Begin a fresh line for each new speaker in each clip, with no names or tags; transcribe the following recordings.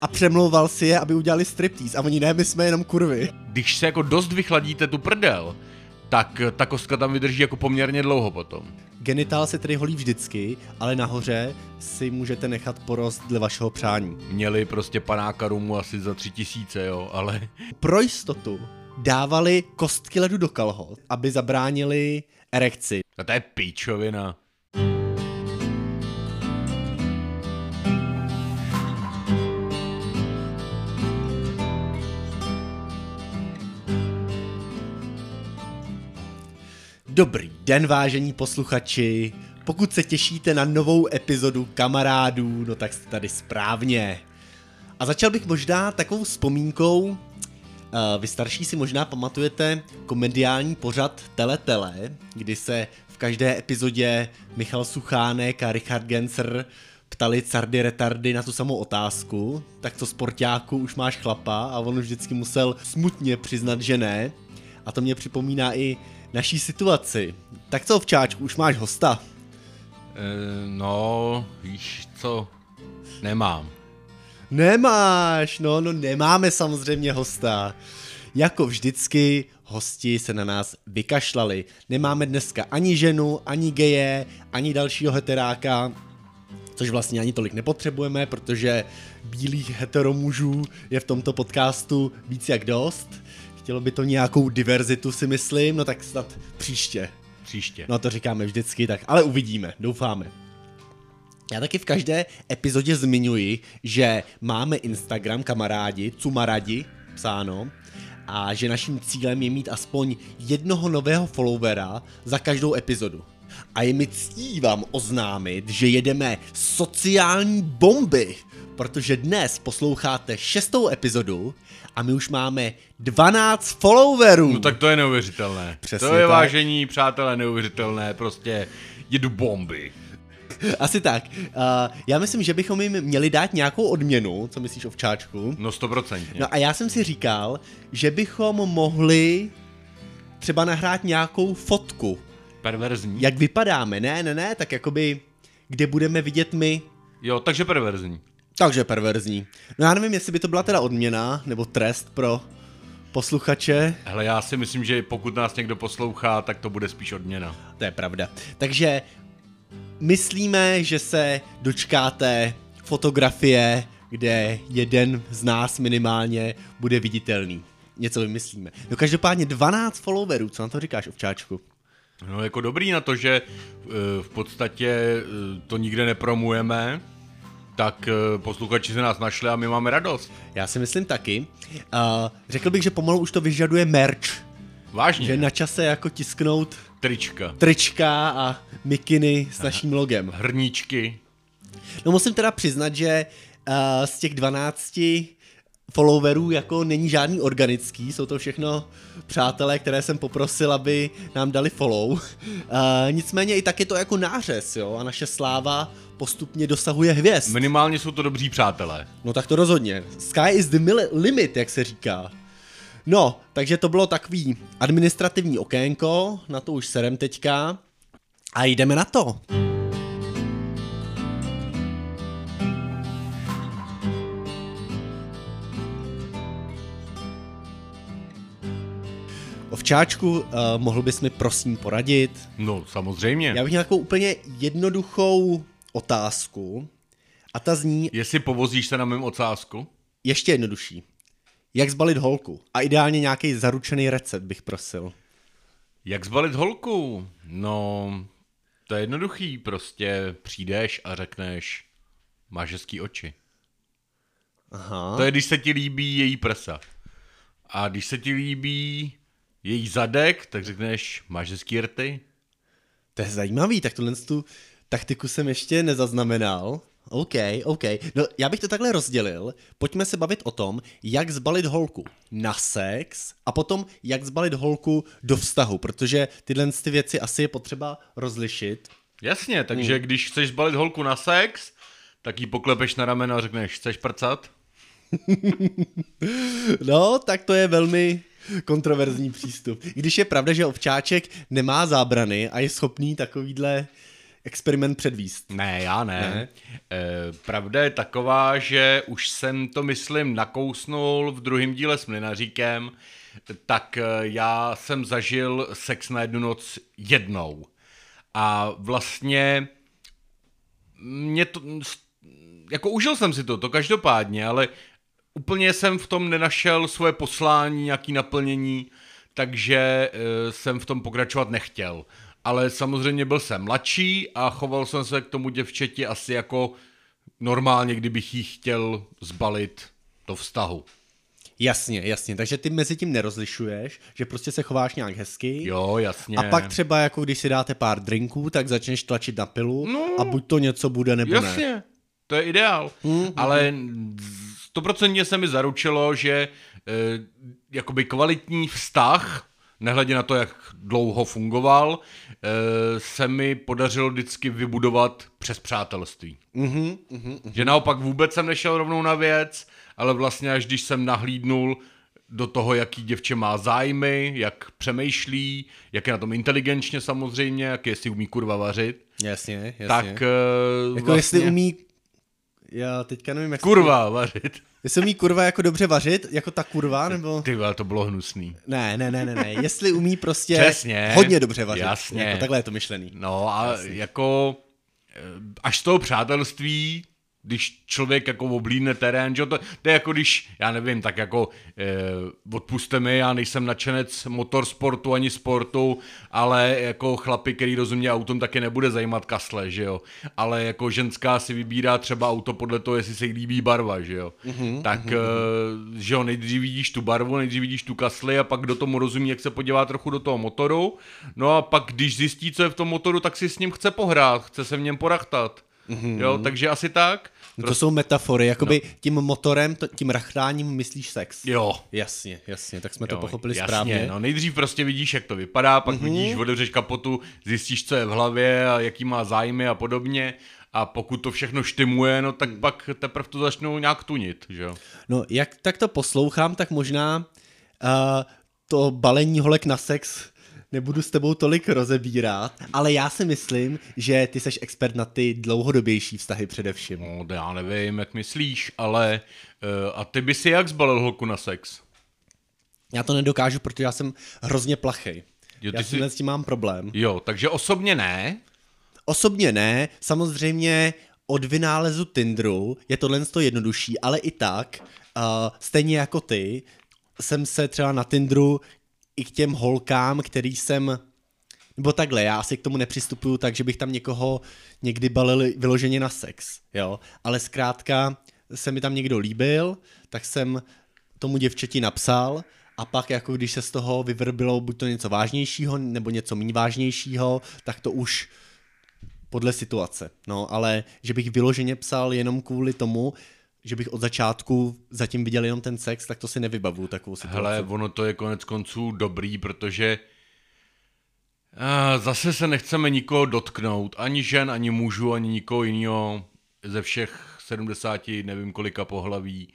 a přemlouval si je, aby udělali striptease a oni ne, my jsme jenom kurvy.
Když se jako dost vychladíte tu prdel, tak ta kostka tam vydrží jako poměrně dlouho potom.
Genitál se tedy holí vždycky, ale nahoře si můžete nechat porost dle vašeho přání.
Měli prostě panáka rumu asi za tři tisíce, jo, ale...
Pro jistotu dávali kostky ledu do kalhot, aby zabránili erekci.
A to je píčovina.
Dobrý den, vážení posluchači. Pokud se těšíte na novou epizodu kamarádů, no tak jste tady správně. A začal bych možná takovou vzpomínkou. Eh, Vy starší si možná pamatujete komediální pořad Teletele, kdy se v každé epizodě Michal Suchánek a Richard Genser ptali cardy retardy na tu samou otázku, tak co sportáku už máš chlapa a on už vždycky musel smutně přiznat, že ne. A to mě připomíná i naší situaci. Tak co, včáčku, už máš hosta?
E, no, víš co, nemám.
Nemáš, no, no nemáme samozřejmě hosta. Jako vždycky, hosti se na nás vykašlali. Nemáme dneska ani ženu, ani geje, ani dalšího heteráka, což vlastně ani tolik nepotřebujeme, protože bílých heteromužů je v tomto podcastu víc jak dost. Chtělo by to nějakou diverzitu, si myslím, no tak snad příště.
Příště.
No to říkáme vždycky, tak ale uvidíme, doufáme. Já taky v každé epizodě zmiňuji, že máme Instagram kamarádi, cumaradi, psáno, a že naším cílem je mít aspoň jednoho nového followera za každou epizodu. A je mi ctí vám oznámit, že jedeme sociální bomby, protože dnes posloucháte šestou epizodu a my už máme 12 followerů.
No tak to je neuvěřitelné.
Přesně
to je
tak.
vážení přátelé neuvěřitelné, prostě jedu bomby.
Asi tak. Uh, já myslím, že bychom jim měli dát nějakou odměnu, co myslíš ovčáčku?
No stoprocentně.
No a já jsem si říkal, že bychom mohli třeba nahrát nějakou fotku,
Perverzní.
jak vypadáme. Ne, ne, ne, tak jakoby, kde budeme vidět my.
Jo, takže perverzní.
Takže perverzní. No já nevím, jestli by to byla teda odměna, nebo trest pro posluchače.
Hele, já si myslím, že pokud nás někdo poslouchá, tak to bude spíš odměna.
To je pravda. Takže myslíme, že se dočkáte fotografie, kde jeden z nás minimálně bude viditelný. Něco vymyslíme. No každopádně 12 followerů, co na to říkáš, ovčáčku?
No jako dobrý na to, že eh, v podstatě eh, to nikde nepromujeme, tak eh, posluchači se nás našli a my máme radost.
Já si myslím taky. Uh, řekl bych, že pomalu už to vyžaduje merch.
Vážně.
Že na čase jako tisknout
Trička.
trička a mikiny s naším logem.
Hrníčky.
No musím teda přiznat, že uh, z těch 12 followerů jako není žádný organický, jsou to všechno přátelé, které jsem poprosil, aby nám dali follow. Uh, nicméně i tak je to jako nářez, jo, a naše sláva postupně dosahuje hvězd.
Minimálně jsou to dobří přátelé.
No tak to rozhodně. Sky is the limit, jak se říká. No, takže to bylo takový administrativní okénko, na to už serem teďka. A jdeme na to. Ovčáčku, uh, mohl bys mi prosím poradit?
No, samozřejmě.
Já bych měl takovou úplně jednoduchou otázku. A ta zní,
Jestli povozíš se na mém ocásku?
ještě jednodušší. Jak zbalit holku? A ideálně nějaký zaručený recept bych prosil.
Jak zbalit holku? No, to je jednoduchý, prostě přijdeš a řekneš, máš hezký oči.
Aha.
To je, když se ti líbí její prsa. A když se ti líbí její zadek, tak řekneš, máš hezký rty.
To je zajímavý, tak tuhle tu taktiku jsem ještě nezaznamenal. OK, OK. No, já bych to takhle rozdělil. Pojďme se bavit o tom, jak zbalit holku na sex a potom, jak zbalit holku do vztahu, protože tyhle ty věci asi je potřeba rozlišit.
Jasně, takže hmm. když chceš zbalit holku na sex, tak jí poklepeš na rameno a řekneš, chceš prcat?
No, tak to je velmi kontroverzní přístup. I když je pravda, že ovčáček nemá zábrany a je schopný takovýhle experiment předvíst.
Ne, já ne.
Ne?
E, pravda je taková, že už jsem to, myslím, nakousnul v druhém díle s Mlinaříkem, tak e, já jsem zažil sex na jednu noc jednou. A vlastně mě to, jako užil jsem si to, to každopádně, ale úplně jsem v tom nenašel svoje poslání, nějaký naplnění, takže uh, jsem v tom pokračovat nechtěl. Ale samozřejmě byl jsem mladší a choval jsem se k tomu děvčeti asi jako normálně, kdybych jí chtěl zbalit do vztahu.
Jasně, jasně. Takže ty mezi tím nerozlišuješ, že prostě se chováš nějak hezky.
Jo, jasně.
A pak třeba jako když si dáte pár drinků, tak začneš tlačit na pilu
No.
a buď to něco bude, nebo
Jasně,
ne.
to je ideál.
Mhm.
Ale stoprocentně se mi zaručilo, že e, jakoby kvalitní vztah, nehledě na to, jak dlouho fungoval, e, se mi podařilo vždycky vybudovat přes přátelství.
Mhm, mhm.
Že naopak vůbec jsem nešel rovnou na věc, ale vlastně až když jsem nahlídnul do toho, jaký děvče má zájmy, jak přemýšlí, jak je na tom inteligenčně samozřejmě, jak jestli umí kurva vařit,
Jasně, jasně.
tak e,
jako
vlastně...
jestli umí, já teďka nevím, jak
Kurva vařit.
Jestli umí kurva jako dobře vařit, jako ta kurva, nebo...
Ty to bylo hnusný.
Ne, ne, ne, ne, ne. Jestli umí prostě
Přesně.
hodně dobře vařit.
Jasně.
Jako takhle je to myšlený.
No a jako eh, až z toho přátelství, když člověk jako oblídne terén, že to, to je jako když, já nevím, tak jako eh, odpuste mi, já nejsem nadšenec motorsportu ani sportu, ale jako chlapi, který rozumí autom, taky nebude zajímat kasle, že jo. Ale jako ženská si vybírá třeba auto podle toho, jestli se jí líbí barva, že jo. Mm-hmm, tak, mm-hmm. že jo, nejdřív vidíš tu barvu, nejdřív vidíš tu kasli a pak kdo tomu rozumí, jak se podívá trochu do toho motoru. No a pak, když zjistí, co je v tom motoru, tak si s ním chce pohrát, chce se v něm porachtat. Mm-hmm. Jo, takže asi tak.
No to jsou metafory, jakoby no. tím motorem, to, tím rachtáním myslíš sex.
Jo,
Jasně, jasně, tak jsme to
Jo,
pochopili
jasně,
správně.
No, nejdřív prostě vidíš, jak to vypadá, pak mm-hmm. vidíš, otevřeš kapotu, zjistíš, co je v hlavě a jaký má zájmy a podobně. A pokud to všechno štimuje, no tak pak teprve to začnou nějak tunit, že jo.
No, jak tak to poslouchám, tak možná uh, to balení holek na sex nebudu s tebou tolik rozebírat, ale já si myslím, že ty seš expert na ty dlouhodobější vztahy především.
No, já nevím, jak myslíš, ale uh, a ty by si jak zbalil holku na sex?
Já to nedokážu, protože já jsem hrozně plachej.
Jo,
Já
ty
si...
si-
s tím mám problém.
Jo, takže osobně ne,
Osobně ne, samozřejmě od vynálezu Tinderu je tohle to jednodušší, ale i tak, uh, stejně jako ty, jsem se třeba na Tinderu i k těm holkám, který jsem nebo takhle, já asi k tomu nepřistupuju tak, že bych tam někoho někdy balil vyloženě na sex, jo, ale zkrátka se mi tam někdo líbil, tak jsem tomu děvčeti napsal a pak jako když se z toho vyvrbilo buď to něco vážnějšího nebo něco méně vážnějšího, tak to už podle situace, no, ale že bych vyloženě psal jenom kvůli tomu, že bych od začátku zatím viděl jenom ten sex, tak to si nevybavu takovou situaci.
Hele, ono to je konec konců dobrý, protože uh, zase se nechceme nikoho dotknout, ani žen, ani mužů, ani nikoho jiného ze všech 70, nevím kolika pohlaví,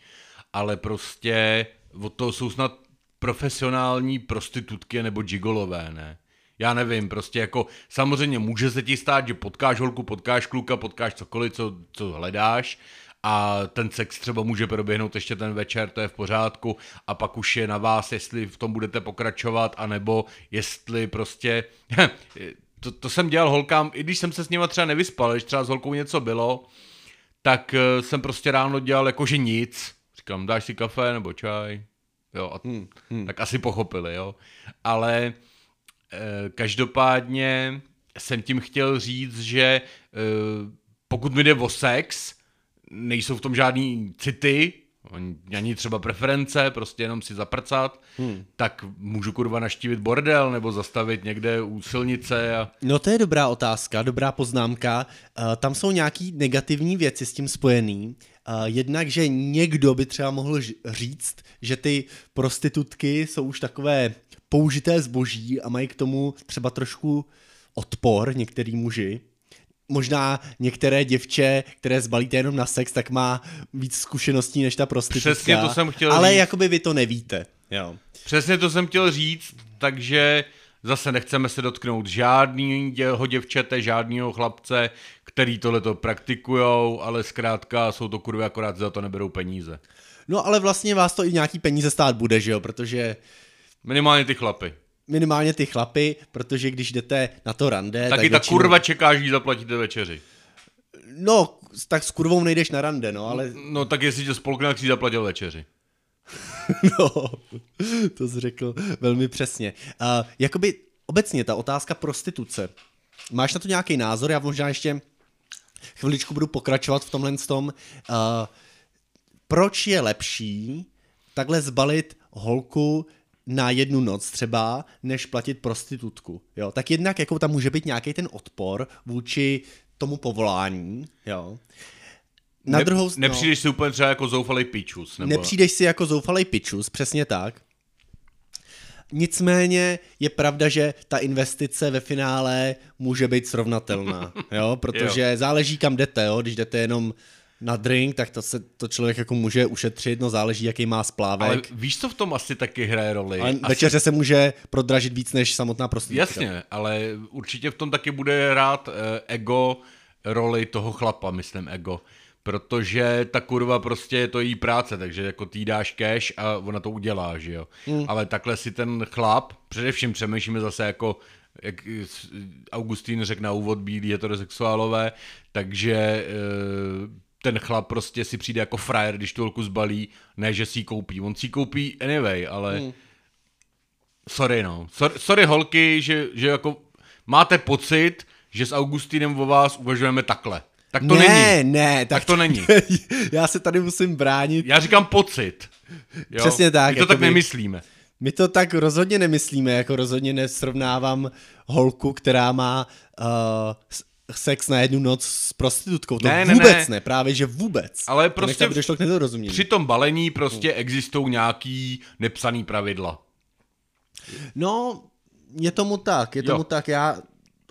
ale prostě od toho jsou snad profesionální prostitutky nebo gigolové, ne? Já nevím, prostě jako samozřejmě může se ti stát, že potkáš holku, potkáš kluka, potkáš cokoliv, co, co hledáš a ten sex třeba může proběhnout ještě ten večer, to je v pořádku a pak už je na vás, jestli v tom budete pokračovat, anebo jestli prostě... to, to jsem dělal holkám, i když jsem se s nima třeba nevyspal, když třeba s holkou něco bylo, tak eh, jsem prostě ráno dělal jakože nic. Říkám, dáš si kafe nebo čaj? Jo, a
Hmm, hmm.
tak asi pochopili, jo. Ale eh, každopádně jsem tím chtěl říct, že eh, pokud mi jde o sex, nejsou v tom žádný city, ani třeba preference, prostě jenom si zaprcat,
Hmm.
tak můžu kurva naštívit bordel nebo zastavit někde u silnice a
No to je dobrá otázka, dobrá poznámka. Uh, tam jsou nějaký negativní věci s tím spojený. Uh, jednak, že někdo by třeba mohl říct, že ty prostitutky jsou už takové použité zboží a mají k tomu třeba trošku odpor některý muži. Možná některé děvče, které zbalíte jenom na sex, tak má víc zkušeností než ta prostitutka.
Přesně to jsem chtěl
Ale
říct.
jakoby vy to nevíte. Jo.
Přesně to jsem chtěl říct, takže Zase nechceme se dotknout žádného děvčete, žádného chlapce, který tohleto praktikujou, ale zkrátka jsou to kurvy, akorát za to neberou peníze.
No ale vlastně vás to i nějaký peníze stát bude, že jo, protože
Minimálně ty chlapy.
Minimálně ty chlapy, protože když jdete na to rande,
Taky
tak
ta
většinou...
kurva čeká, že jí zaplatíte večeři.
No, tak s kurvou nejdeš na rande, no, ale
No tak jestli tě spolkne, tak si zaplatil večeři.
no, to jsi řekl velmi přesně. Uh, jakoby obecně ta otázka prostituce. Máš na to nějaký názor? Já možná ještě chviličku budu pokračovat v tomhle tom. Uh, proč je lepší takhle zbalit holku na jednu noc třeba, než platit prostitutku, jo? Tak jednak jako tam může být nějaký ten odpor vůči tomu povolání, jo? Na
ne,
druhou no.
Nepřijdeš si úplně třeba jako zoufalý pičus. Nebo...
Nepřijdeš si jako zoufalej pičus, přesně tak. Nicméně je pravda, že ta investice ve finále může být srovnatelná, jo, protože jo. záleží kam jdete, jo, když jdete jenom na drink, tak to se to člověk jako může ušetřit, no záleží, jaký má splávek.
Ale víš, co v tom asi taky hraje roli?
Ale
asi...
večeře se může prodražit víc než samotná prostitutka.
Jasně, ale určitě v tom taky bude rád eh, ego roli toho chlapa, myslím ego. Protože ta kurva prostě je to její práce, takže jako ty dáš cash a ona to udělá, že jo. Hmm. Ale takhle si ten chlap, především přemýšlíme zase jako jak Augustín řekl na úvod, bílí heterosexuálové, takže eh, ten chlap prostě si přijde jako frajer, když tu holku zbalí, ne, že si ji koupí. On si ji koupí anyway, ale hmm. sorry no. Sorry, sorry holky, že, že jako máte pocit, že s Augustínem o vás uvažujeme takhle. Tak to
ne,
není.
Ne,
tak, tak to není.
Já se tady musím bránit.
Já říkám pocit. Jo?
Přesně tak.
My to tak nemyslíme.
My to tak rozhodně nemyslíme, jako rozhodně nesrovnávám holku, která má uh, sex na jednu noc s prostitutkou. To
ne,
vůbec
ne,
ne, právě že vůbec.
Ale prostě
by došlo k nedorozumění.
při tom balení prostě hmm. existují nějaký nepsaný pravidla.
No, je tomu tak, je tomu jo. tak. Já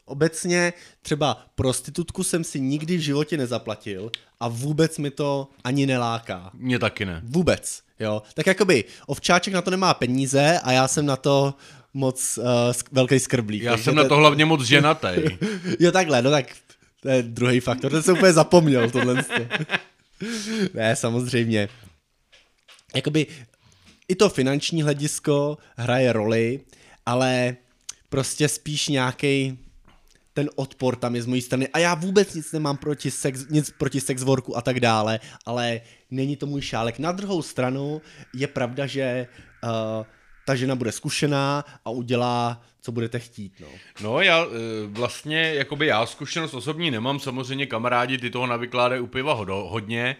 obecně třeba prostitutku jsem si nikdy v životě nezaplatil a vůbec mi to ani neláká.
Mně taky ne.
Vůbec, jo. Tak jakoby ovčáček na to nemá peníze a já jsem na to moc uh, velký skrblík.
Já jsem na to hlavně moc ženatý.
jo takhle, no tak to je druhý faktor, ten jsem úplně zapomněl tohle. ne, samozřejmě. Jakoby i to finanční hledisko hraje roli, ale prostě spíš nějaký ten odpor tam je z mojí strany a já vůbec nic nemám proti sex, nic proti sex worku a tak dále, ale není to můj šálek. Na druhou stranu je pravda, že uh, ta žena bude zkušená a udělá, co budete chtít. No,
no já vlastně, jakoby já zkušenost osobní nemám, samozřejmě kamarádi ty toho navykládají u piva hodně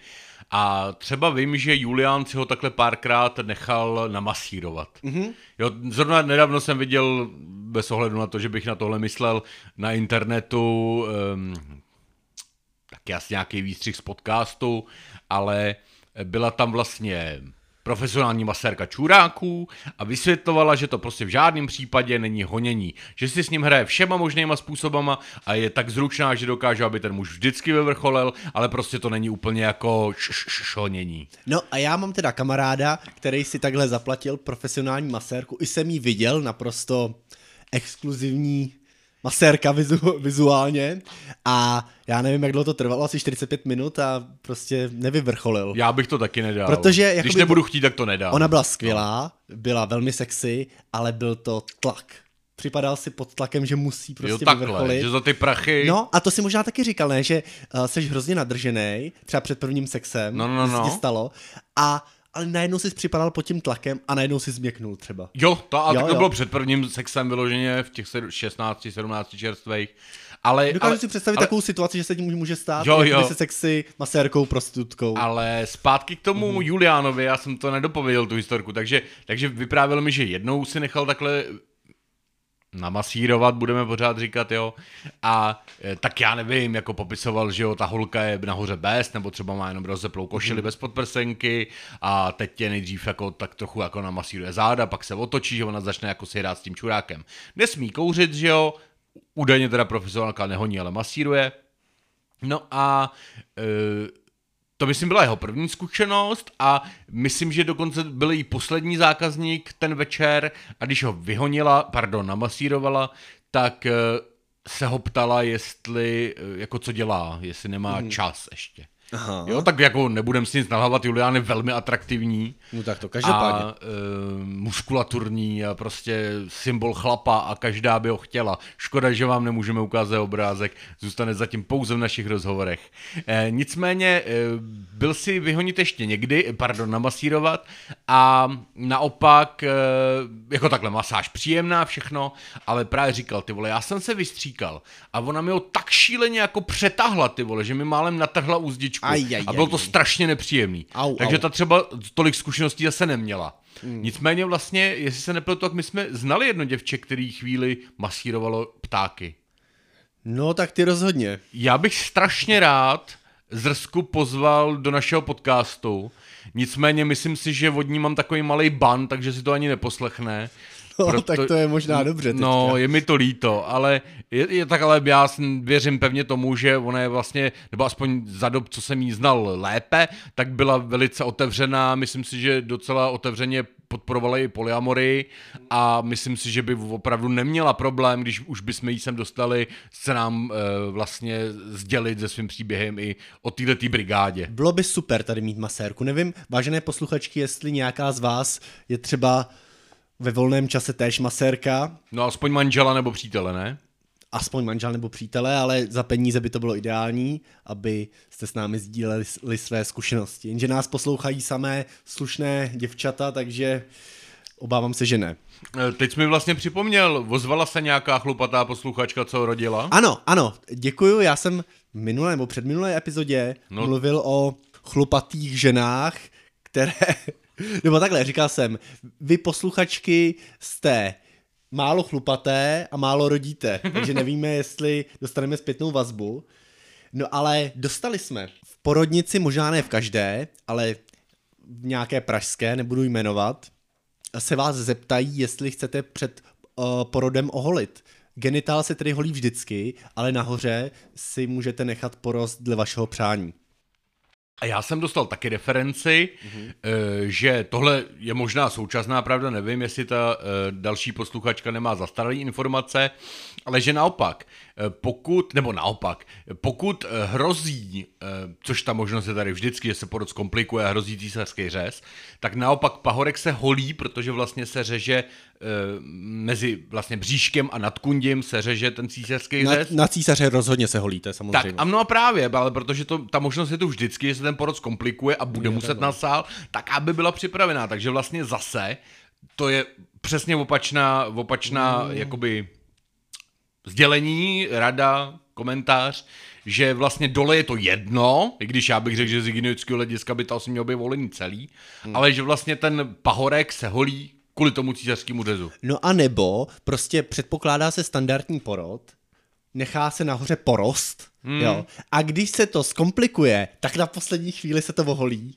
a třeba vím, že Julián si ho takhle párkrát nechal namasírovat. Mm-hmm. Jo, zrovna nedávno jsem viděl, bez ohledu na to, že bych na tohle myslel, na internetu um, taky asi nějaký výstřih z podcastu, ale byla tam vlastně profesionální masérka čuráků a vysvětlovala, že to prostě v žádném případě není honění. Že si s ním hraje všema možnýma způsobama a je tak zručná, že dokáže, aby ten muž vždycky vyvrcholil, ale prostě to není úplně jako honění.
No a já mám teda kamaráda, který si takhle zaplatil profesionální masérku. I jsem jí viděl naprosto exkluzivní masérka vizu, vizuálně a já nevím, jak dlouho to trvalo, asi 45 minut a prostě nevyvrcholil.
Já bych to taky nedal.
Protože, jakoby,
Když nebudu chtít, tak to nedám.
Ona byla skvělá, byla velmi sexy, ale byl to tlak. Připadal si pod tlakem, že musí prostě jo, takhle, vyvrcholit.
že za ty prachy...
No a to si možná taky říkal, ne, že uh, jsi hrozně nadržený, třeba před prvním sexem,
no, no, no.
se stalo, a ale najednou jsi připadal pod tím tlakem a najednou si změknul třeba.
Jo, to, a jo, to jo. bylo před prvním sexem vyloženě v těch 16, 17 čerstvých. Ale,
Dokážu
ale,
si představit
ale,
takovou situaci, že se tím může stát,
jo, jo.
se sexy masérkou, prostitutkou.
Ale zpátky k tomu mm. Juliánovi, já jsem to nedopověděl, tu historku, takže, takže vyprávěl mi, že jednou si nechal takhle namasírovat, budeme pořád říkat, jo. A e, tak já nevím, jako popisoval, že jo, ta holka je nahoře bez, nebo třeba má jenom rozeplou košili mm. bez podprsenky a teď tě nejdřív jako tak trochu jako namasíruje záda, pak se otočí, že ona začne jako si hrát s tím čurákem. Nesmí kouřit, že jo, údajně teda profesionálka nehoní, ale masíruje. No a e, to myslím byla jeho první zkušenost a myslím, že dokonce byl i poslední zákazník ten večer a když ho vyhonila, pardon, namasírovala, tak eh, se ho ptala, jestli, eh, jako co dělá, jestli nemá hmm. čas ještě. Aha. Jo, tak jako nebudem si nic nalhávat, Julián je velmi atraktivní.
No tak to každopádně.
A e, muskulaturní a prostě symbol chlapa a každá by ho chtěla. Škoda, že vám nemůžeme ukázat obrázek, zůstane zatím pouze v našich rozhovorech. E, nicméně e, byl si vyhonit ještě někdy, pardon, namasírovat a naopak, e, jako takhle masáž příjemná všechno, ale právě říkal, ty vole, já jsem se vystříkal a ona mi ho tak šíleně jako přetahla, ty vole, že mi málem natrhla úzdičku Aj, aj, a bylo to aj, strašně nepříjemný. Au, Takže au. ta třeba tolik zkušeností zase neměla. Hmm. Nicméně vlastně, jestli se nepletu, tak my jsme znali jedno děvče, který chvíli masírovalo ptáky.
No tak ty rozhodně.
Já bych strašně rád Zrsku pozval do našeho podcastu, nicméně myslím si, že od ní mám takový malý ban, takže si to ani neposlechne.
No, proto, tak to je možná dobře teďka.
No, je mi to líto, ale je, je tak, ale já věřím pevně tomu, že ona je vlastně, nebo aspoň za dob, co jsem jí znal lépe, tak byla velice otevřená, myslím si, že docela otevřeně podporovala i polyamory a myslím si, že by opravdu neměla problém, když už bychom jí sem dostali, se nám e, vlastně sdělit se svým příběhem i o této brigádě.
Bylo by super tady mít masérku. Nevím, vážené posluchačky, jestli nějaká z vás je třeba ve volném čase též masérka.
No aspoň manžela nebo přítele, ne?
Aspoň manžel nebo přítele, ale za peníze by to bylo ideální, aby jste s námi sdíleli své zkušenosti. Jenže nás poslouchají samé slušné děvčata, takže obávám se, že ne.
E, teď jsi mi vlastně připomněl, ozvala se nějaká chlupatá posluchačka, co rodila?
Ano, ano, děkuju, já jsem v minulé nebo předminulé epizodě no. mluvil o chlupatých ženách, které nebo takhle, říkal jsem, vy posluchačky jste málo chlupaté a málo rodíte, takže nevíme, jestli dostaneme zpětnou vazbu. No ale dostali jsme v porodnici, možná ne v každé, ale v nějaké pražské, nebudu jmenovat, se vás zeptají, jestli chcete před uh, porodem oholit. Genitál se tedy holí vždycky, ale nahoře si můžete nechat porost dle vašeho přání.
A já jsem dostal taky referenci, mm-hmm. že tohle je možná současná pravda, nevím, jestli ta eh, další posluchačka nemá zastaralé informace, ale že naopak, eh, pokud, nebo naopak, pokud hrozí, což ta možnost je tady vždycky, že se porod zkomplikuje a hrozí císařský řez, tak naopak pahorek se holí, protože vlastně se řeže mezi vlastně bříškem a nadkundím se řeže ten císařský řez.
Na, na císaře rozhodně se holíte, samozřejmě.
Tak a no a právě, ale protože to, ta možnost je tu vždycky, že se ten porod zkomplikuje a bude je, muset na sál, tak aby byla připravená. Takže vlastně zase to je přesně opačná, opačná mm. jakoby sdělení, rada, komentář, že vlastně dole je to jedno, i když já bych řekl, že z hygienického hlediska by to asi mělo být volený celý, hmm. ale že vlastně ten pahorek se holí kvůli tomu císařskému řezu.
No a nebo prostě předpokládá se standardní porod, nechá se nahoře porost, hmm. jo, a když se to zkomplikuje, tak na poslední chvíli se to oholí.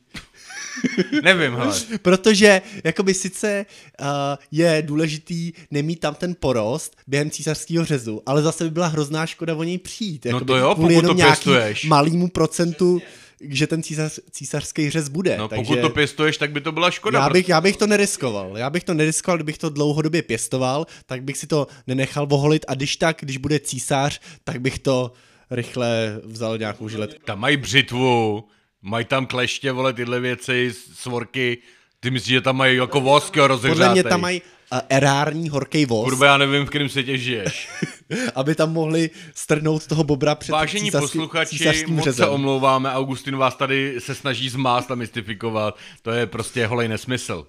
Nevím, hele.
Protože jakoby sice uh, je důležitý nemít tam ten porost během císařského řezu, ale zase by byla hrozná škoda o něj přijít.
No to jo, pokud to pěstuješ.
malýmu procentu že ten císař, císařský řez bude.
No takže pokud to pěstuješ, tak by to byla škoda.
Já bych, já bych to neriskoval. Já bych to neriskoval, kdybych to dlouhodobě pěstoval, tak bych si to nenechal voholit a když tak, když bude císař, tak bych to rychle vzal nějakou žiletku.
Tam mají břitvu, mají tam kleště, vole, tyhle věci, svorky. Ty myslíš, že tam mají jako vosk rozehřátej?
Podle mě tam mají uh, erární horký vosk.
Kurva, já nevím, v kterém světě žiješ.
aby tam mohli strhnout toho bobra před
Vážení
císařský,
posluchači, moc řezem. se omlouváme, Augustin vás tady se snaží zmást a mystifikovat. To je prostě holej nesmysl.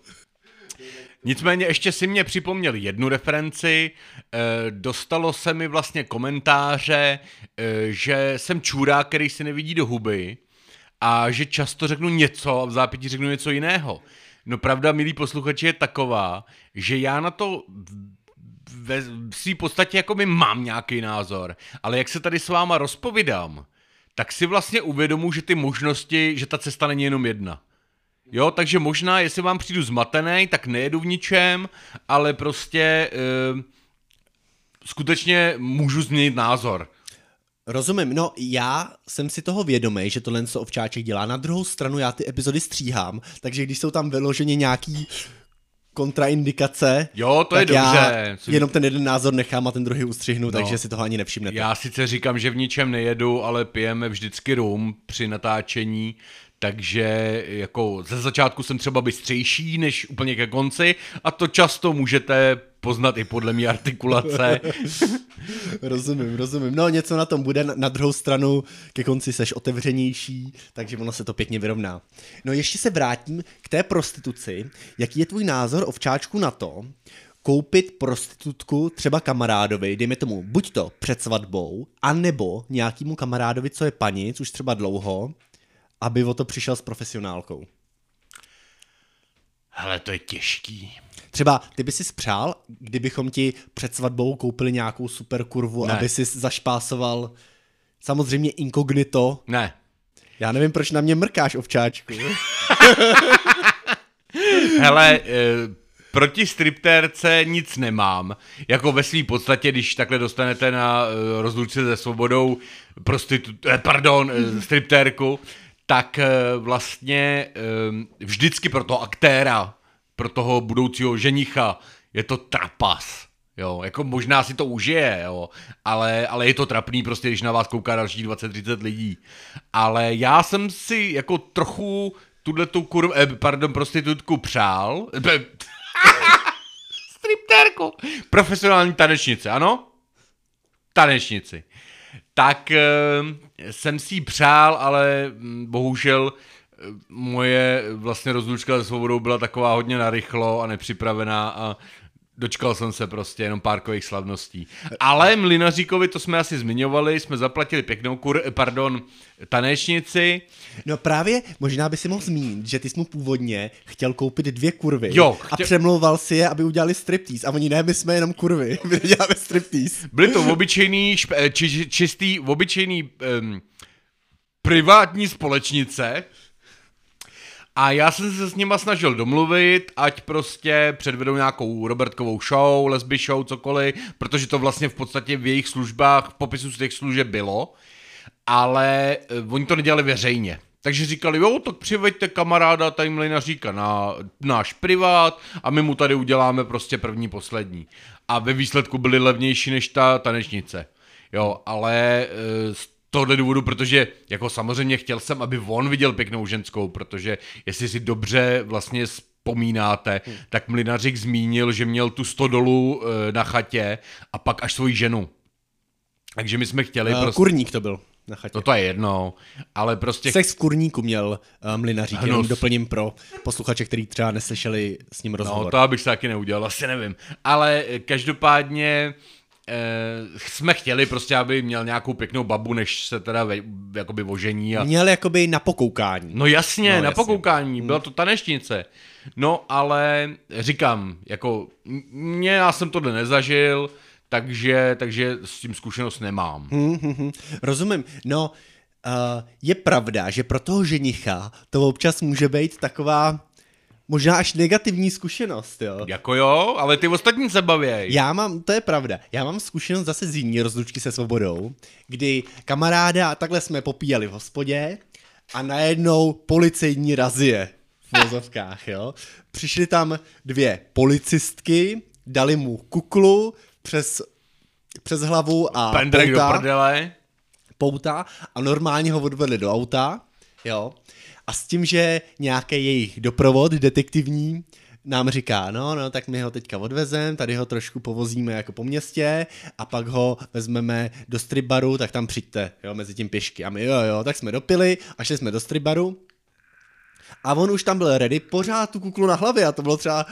Nicméně ještě si mě připomněl jednu referenci, e, dostalo se mi vlastně komentáře, e, že jsem čurák, který si nevidí do huby a že často řeknu něco a v zápětí řeknu něco jiného. No pravda, milí posluchači, je taková, že já na to ve svý podstatě jako by mám nějaký názor, ale jak se tady s váma rozpovídám, tak si vlastně uvědomuji, že ty možnosti, že ta cesta není jenom jedna. Jo, takže možná, jestli vám přijdu zmatený, tak nejedu v ničem, ale prostě uh, skutečně můžu změnit názor.
Rozumím, no já jsem si toho vědomý, že tohle co ovčáček dělá. Na druhou stranu já ty epizody stříhám, takže když jsou tam vyloženě nějaký kontraindikace,
Jo, to je dobře.
jenom ten jeden názor nechám a ten druhý ustřihnu,
No.
takže si toho ani nevšimnete.
Já sice říkám, že v ničem nejedu, ale pijeme vždycky rum při natáčení, takže jako ze začátku jsem třeba bystřejší než úplně ke konci a to často můžete poznat i podle mé artikulace.
Rozumím, rozumím. No něco na tom bude, na, na druhou stranu ke konci seš otevřenější, takže ono se to pěkně vyrovná. No ještě se vrátím k té prostituci. Jaký je tvůj názor ovčáčku na to, koupit prostitutku třeba kamarádovi, dejme tomu buď to před svatbou, anebo nějakému kamarádovi, co je panic, už třeba dlouho, aby o to přišel s profesionálkou.
Hele, to je těžký.
Třeba ty by si spřál, kdybychom ti před svatbou koupili nějakou super kurvu,
Ne.
aby si zašpásoval samozřejmě inkognito.
Ne.
Já nevím, proč na mě mrkáš, ovčáčku.
Hele, eh, proti striptérce nic nemám. Jako ve své podstatě, když takhle dostanete na eh, rozlučce se svobodou prostitu, eh, pardon, eh, striptérku, tak eh, vlastně eh, vždycky pro toho aktéra, pro toho budoucího ženicha, je to trapas. Jo, jako možná si to užije, jo, ale, ale je to trapný prostě, když na vás kouká další 20-30 lidí. Ale já jsem si jako trochu tuhle tu kur, eh, pardon, prostitutku přál. Striptérku. Profesionální tanečnice, ano? Tanečnici. Tak eh, jsem si ji přál, ale mm, bohužel eh, moje vlastně rozlučka se svobodou byla taková hodně narychlo a nepřipravená a dočkal jsem se prostě jenom párkových slavností. Ale Mlinaříkovi, to jsme asi zmiňovali, jsme zaplatili pěknou kur, pardon, tanečnici.
No právě, možná by si mohl zmínit, že ty jsi mu původně chtěl koupit dvě kurvy
Jo,
a
chtě-
přemlouval si je, aby udělali striptease. A oni ne, my jsme jenom kurvy, my neděláme striptease.
Byly to obyčejný, špe, eh, či, či- čistý, obyčejný um, privátní společnice a já jsem se s nima snažil domluvit, ať prostě předvedou nějakou Robertkovou show, lesby show, cokoliv, protože to vlastně v podstatě v jejich službách, v popisu z těch služeb bylo, ale eh, oni to nedělali veřejně. Takže říkali, jo, tak přiveďte kamaráda tady mlinaříka na náš privát a my mu tady uděláme prostě první, poslední. A ve výsledku byly levnější než ta tanečnice. Jo, ale z tohohle důvodu, protože jako samozřejmě chtěl jsem, aby on viděl pěknou ženskou, protože jestli si dobře vlastně vzpomínáte, hmm. tak Mlinařík zmínil, že měl tu stodolu eh, na chatě a pak až svoji ženu. Takže my jsme chtěli
Uh,
prostě...
kurník to byl na chatě.
No to je jedno, ale prostě...
Sex v kurníku měl uh, Mlinařík,
Hnus.
jenom doplním pro posluchače, kteří třeba neslyšeli s ním rozhovor.
No, to abych se taky neudělal, asi nevím. Ale eh, každopádně eh, jsme chtěli prostě, aby měl nějakou pěknou babu, než se teda ve, jakoby ožení. A...
Měl jakoby na pokoukání.
No jasně,
No,
na
jasně.
pokoukání, byla to tanečnice. No, ale říkám, jako mě, já jsem tohle nezažil, takže, takže s tím zkušenost nemám.
Hm, hm, hm. Rozumím. No, uh, je pravda, že pro toho ženicha to občas může být taková možná až negativní zkušenost, jo.
Jako jo, ale ty ostatní se bavěj.
Já mám, to je pravda, já mám zkušenost zase z jiný rozlučky se svobodou, kdy kamaráda a takhle jsme popíjeli v hospodě a najednou policejní razie v vozovkách, jo. Přišly tam dvě policistky, dali mu kuklu přes, přes hlavu a
Pendrek do
pouta
prdele.
pouta a normálně ho odvedli do auta, jo. A s tím, že nějaký jejich doprovod detektivní nám říká, no, no, tak my ho teďka odvezem, tady ho trošku povozíme jako po městě a pak ho vezmeme do stribaru, tak tam přijďte, jo, mezi tím pěšky. A my, jo, jo, tak jsme dopili a šli jsme do stribaru a on už tam byl ready, pořád tu kuklu na hlavě a to bylo třeba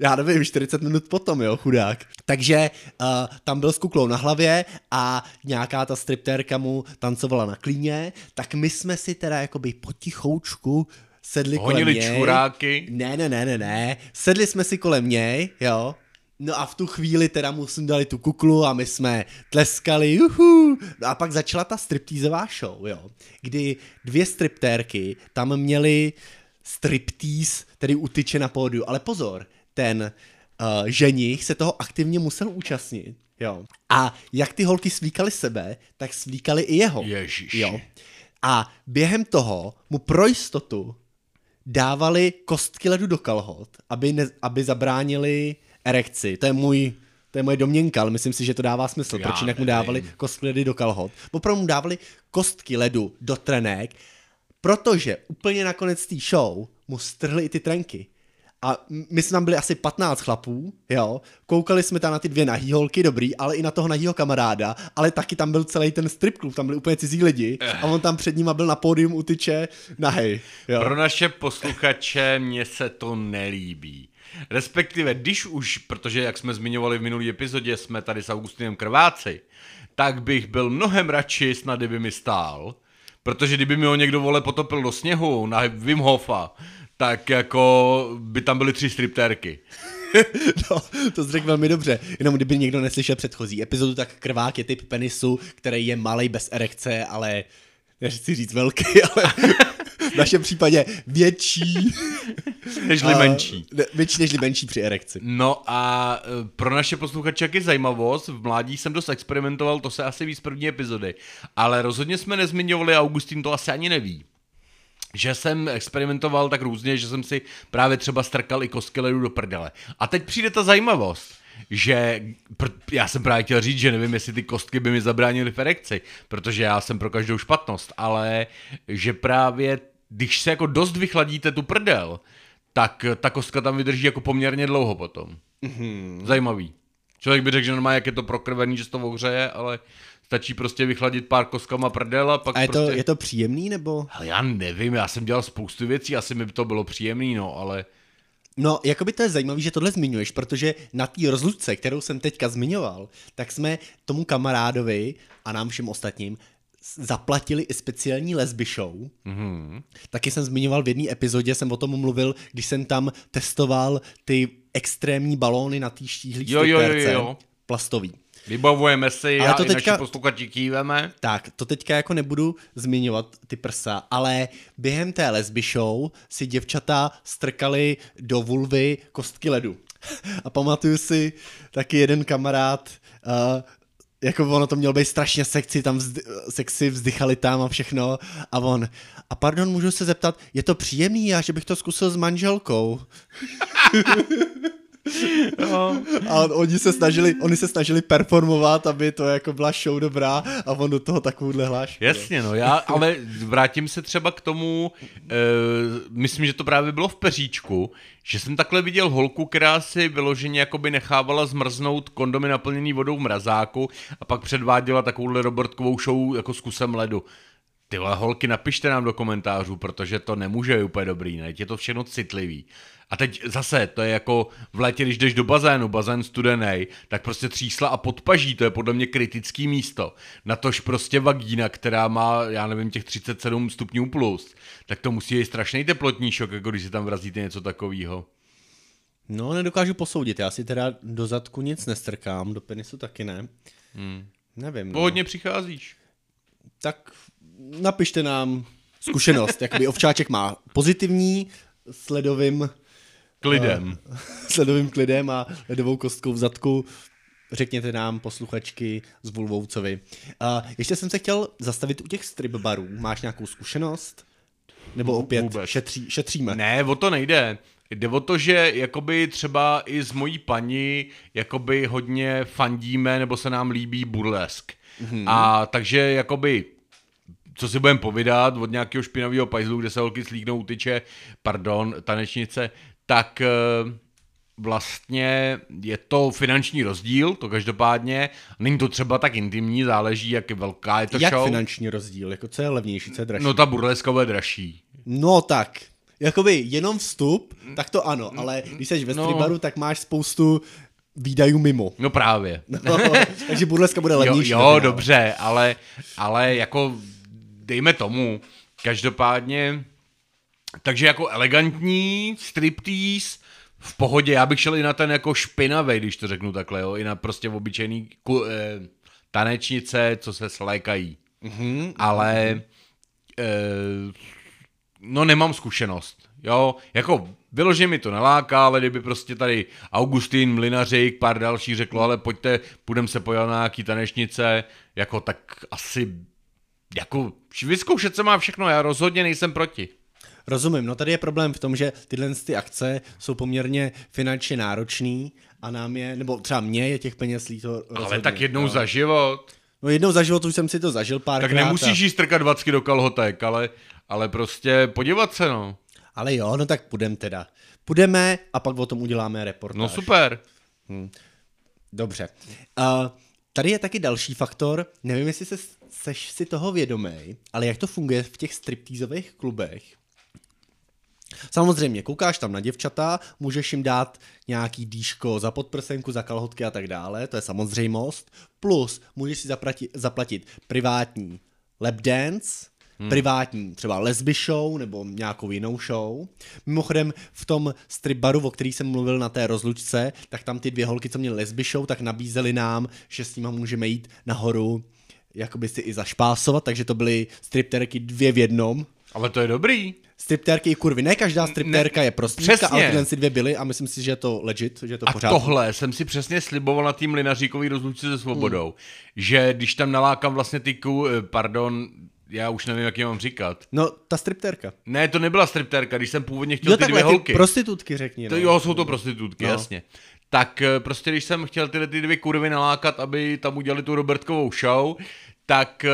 já nevím, 40 minut potom, jo, chudák. Takže uh, tam byl s kuklou na hlavě a nějaká ta striptérka mu tancovala na klíně, tak my jsme si teda jakoby potichoučku sedli
Honili
kolem něj.
čuráky.
Ne, ne, ne, ne, ne. Sedli jsme si kolem něj, jo. No a v tu chvíli teda mu dali tu kuklu a my jsme tleskali, juhu. No a pak začala ta striptýzová show, jo. Kdy dvě striptérky tam měly striptease, tedy utyče na pódiu. Ale pozor, ten uh, ženich se toho aktivně musel účastnit. Jo. A jak ty holky svíkaly sebe, tak svíkaly i jeho.
Ježiši.
Jo. A během toho mu pro jistotu dávali kostky ledu do kalhot, aby, ne, aby zabránili erekci. To je můj to je moje domněnka, ale myslím si, že to dává smysl.
Já
Proč jinak mu dávali kostky ledu do kalhot? Opravdu mu dávali kostky ledu do trenek, protože úplně nakonec té show mu strhli i ty trenky. A my jsme tam byli asi 15 chlapů, jo, koukali jsme tam na ty dvě nahý holky, dobrý, ale i na toho nahýho kamaráda, ale taky tam byl celý ten strip klub, tam byli úplně cizí lidi a on tam před nima byl na pódium u tyče nahej, jo.
Pro naše posluchače mně se to nelíbí. Respektive, když už, protože jak jsme zmiňovali v minulý epizodě, jsme tady s Augustinem krváci, tak bych byl mnohem radši, snad kdyby mi stál. Protože kdyby mi ho někdo vole potopil do sněhu na Wim Hofa, tak jako by tam byly tři striptérky.
No, to jsi řekl velmi dobře. Jenom kdyby někdo neslyšel předchozí epizodu, tak krvák je typ penisu, který je malý bez erekce, ale nechci říct velký, ale v našem případě větší.
Nežli
a-
menší.
ne, Větší než menší při erekci.
No a e, pro naše posluchače je zajímavost, v mládí jsem dost experimentoval, to se asi ví z první epizody, ale rozhodně jsme nezmiňovali, a Augustín to asi ani neví, že jsem experimentoval tak různě, že jsem si právě třeba strkal i kostky ledu do prdele. A teď přijde ta zajímavost, že pr- já jsem právě chtěl říct, že nevím, jestli ty kostky by mi zabránily v erekci, protože já jsem pro každou špatnost, ale že právě když se jako dost vychladíte tu prdel, tak ta kostka tam vydrží jako poměrně dlouho potom. Mm-hmm. Zajímavý. Člověk by řekl, že normálně jak je to prokrvený, že se to ohřeje, ale stačí prostě vychladit pár kostkama prdel a pak
A je to,
prostě...
je to příjemný, nebo?
Ale já nevím, já jsem dělal spoustu věcí, asi mi to bylo příjemný, no, ale...
No, jakoby to je zajímavé, že tohle zmiňuješ, protože na té rozlučce, kterou jsem teďka zmiňoval, tak jsme tomu kamarádovi a nám všem ostatním zaplatili i speciální lesby show.
Mhm.
Taky jsem zmiňoval v jedné epizodě, jsem o tom mluvil, když jsem tam testoval ty extrémní balóny na té štíhlý
Jo, jo, jo, jo.
plastový.
Vybavujeme si,
Ale
já
to teďka-
naši posluchači kýveme.
Tak, to teďka jako nebudu zmiňovat ty prsa, ale během té lesby show si děvčata strkali do vulvy kostky ledu. A pamatuju si taky jeden kamarád, uh, jako ono to mělo být strašně sexy, tam vzdy, sexy vzdychali tam a všechno a on, a pardon, můžu se zeptat, je to příjemný, já že bych to zkusil s manželkou.
No.
A oni se snažili, oni se snažili performovat, aby to jako byla show dobrá a on do toho takovouhle hlášku.
Jasně, no, já, ale vrátím se třeba k tomu, e, myslím, že to právě bylo v Peříčku, že jsem takhle viděl holku, která si vyloženě jakoby nechávala zmrznout kondomy naplněný vodou v mrazáku a pak předváděla takovouhle Robertkovou show jako s kusem ledu. Ty vole, holky, napište nám do komentářů, protože to nemůže být úplně dobrý, ne? Je to všechno citlivý. A teď zase, to je jako v létě, když jdeš do bazénu, bazén studený, tak prostě třísla a podpaží, to je podle mě kritický místo. Natož prostě vagína, která má, já nevím, těch 37 stupňů plus, tak to musí být strašný teplotní šok, jako když si tam vrazíte něco takového.
No, nedokážu posoudit. Já si teda do zadku nic nestrkám, do penisu taky ne. Hmm. Nevím. No.
Pohodně přicházíš.
Tak napište nám zkušenost. Jakoby ovčáček má pozitivní s ledovým,
Klidem.
s ledovým klidem a ledovou kostkou v zadku. Řekněte nám, posluchačky z Vulvoucovi. Uh, ještě jsem se chtěl zastavit u těch strip barů. Máš nějakou zkušenost? Nebo opět
Vůbec.
šetří, šetříme?
Ne, o to nejde. Jde o to, že jakoby třeba i z mojí paní jakoby hodně fandíme, nebo se nám líbí burlesk. Mm-hmm. A takže jakoby co si budeme povídat od nějakého špinavého pajzlu, kde se holky slíknou tyče, pardon, tanečnice, tak eh, vlastně je to finanční rozdíl, to každopádně. Není to třeba tak intimní, záleží, jak je velká je to
Jak
show.
finanční rozdíl? Jako co je levnější, co je dražší?
No ta burleska bude dražší.
No tak, jakoby jenom vstup, tak to ano, ale když jsi ve
No.
stribaru, tak máš spoustu výdajů mimo.
No právě.
No, takže burleska bude
Jo,
levnější.
jo
ve finále.
dobře, ale, ale jako dejme tomu, každopádně, takže jako elegantní striptease, v pohodě, já bych šel i na ten jako špinavý, když to řeknu takhle, jo, i na prostě obyčejný ku, eh, tanečnice, co se slékají.
Mhm.
Ale eh, no nemám zkušenost, jo, jako vyloženě mi to naláká, ale kdyby prostě tady Augustín, Mlinařík, pár další řeklo, ale pojďte, půjdeme se pojat na nějaký tanečnice, jako tak asi, jako vyzkoušet se má všechno, já rozhodně nejsem proti.
Rozumím, no tady je problém v tom, že tyhle ty akce jsou poměrně finančně náročný a nám je, nebo třeba mě je těch peněz líto rozhodně.
Ale tak jednou
no.
za život.
No jednou za život už jsem si to zažil párkrát.
Tak nemusíš jí strkat dvacky do kalhotek, ale, ale prostě podívat se, no.
Ale jo, no tak půjdeme teda. Půjdeme a pak o tom uděláme reportáž.
No super.
Dobře. Uh, tady je taky další faktor, nevím, jestli se, seš si toho vědomý, ale jak to funguje v těch striptýzových klubech. Samozřejmě, koukáš tam na děvčata, můžeš jim dát nějaký dýško za podprsenku, za kalhotky a tak dále, to je samozřejmost. Plus můžeš si zaplatit, zaplatit privátní lap dance, hmm. privátní třeba lesby show nebo nějakou jinou show. Mimochodem v tom strip baru, o který jsem mluvil na té rozlučce, tak tam ty dvě holky, co měly lesby show, tak nabízeli nám, že s nimi můžeme jít nahoru jakoby si i zašpásovat, takže to byly stripterky dvě v jednom.
Ale to je dobrý.
Striptérky i kurvy. Ne každá striptérka
Ne,
je prostředka, ale tyhle si dvě byly a myslím si, že je to legit, že je to
A
pořád.
tohle jsem si přesně sliboval na tým Linaříkový rozlučce se svobodou,
Hmm.
že když tam nalákám vlastně ty ku, eh, pardon, já už nevím, jak je mám říkat.
No, ta striptérka.
Ne, to nebyla striptérka, když jsem původně chtěl
Jo,
ty
takhle,
dvě holky.
ty prostitutky řekni.
To,
no.
jo, jsou to prostitutky,
no.
jasně. Tak eh, prostě, když jsem chtěl tyhle ty dvě kurvy nalákat, aby tam udělali tu Robertkovou show, tak eh,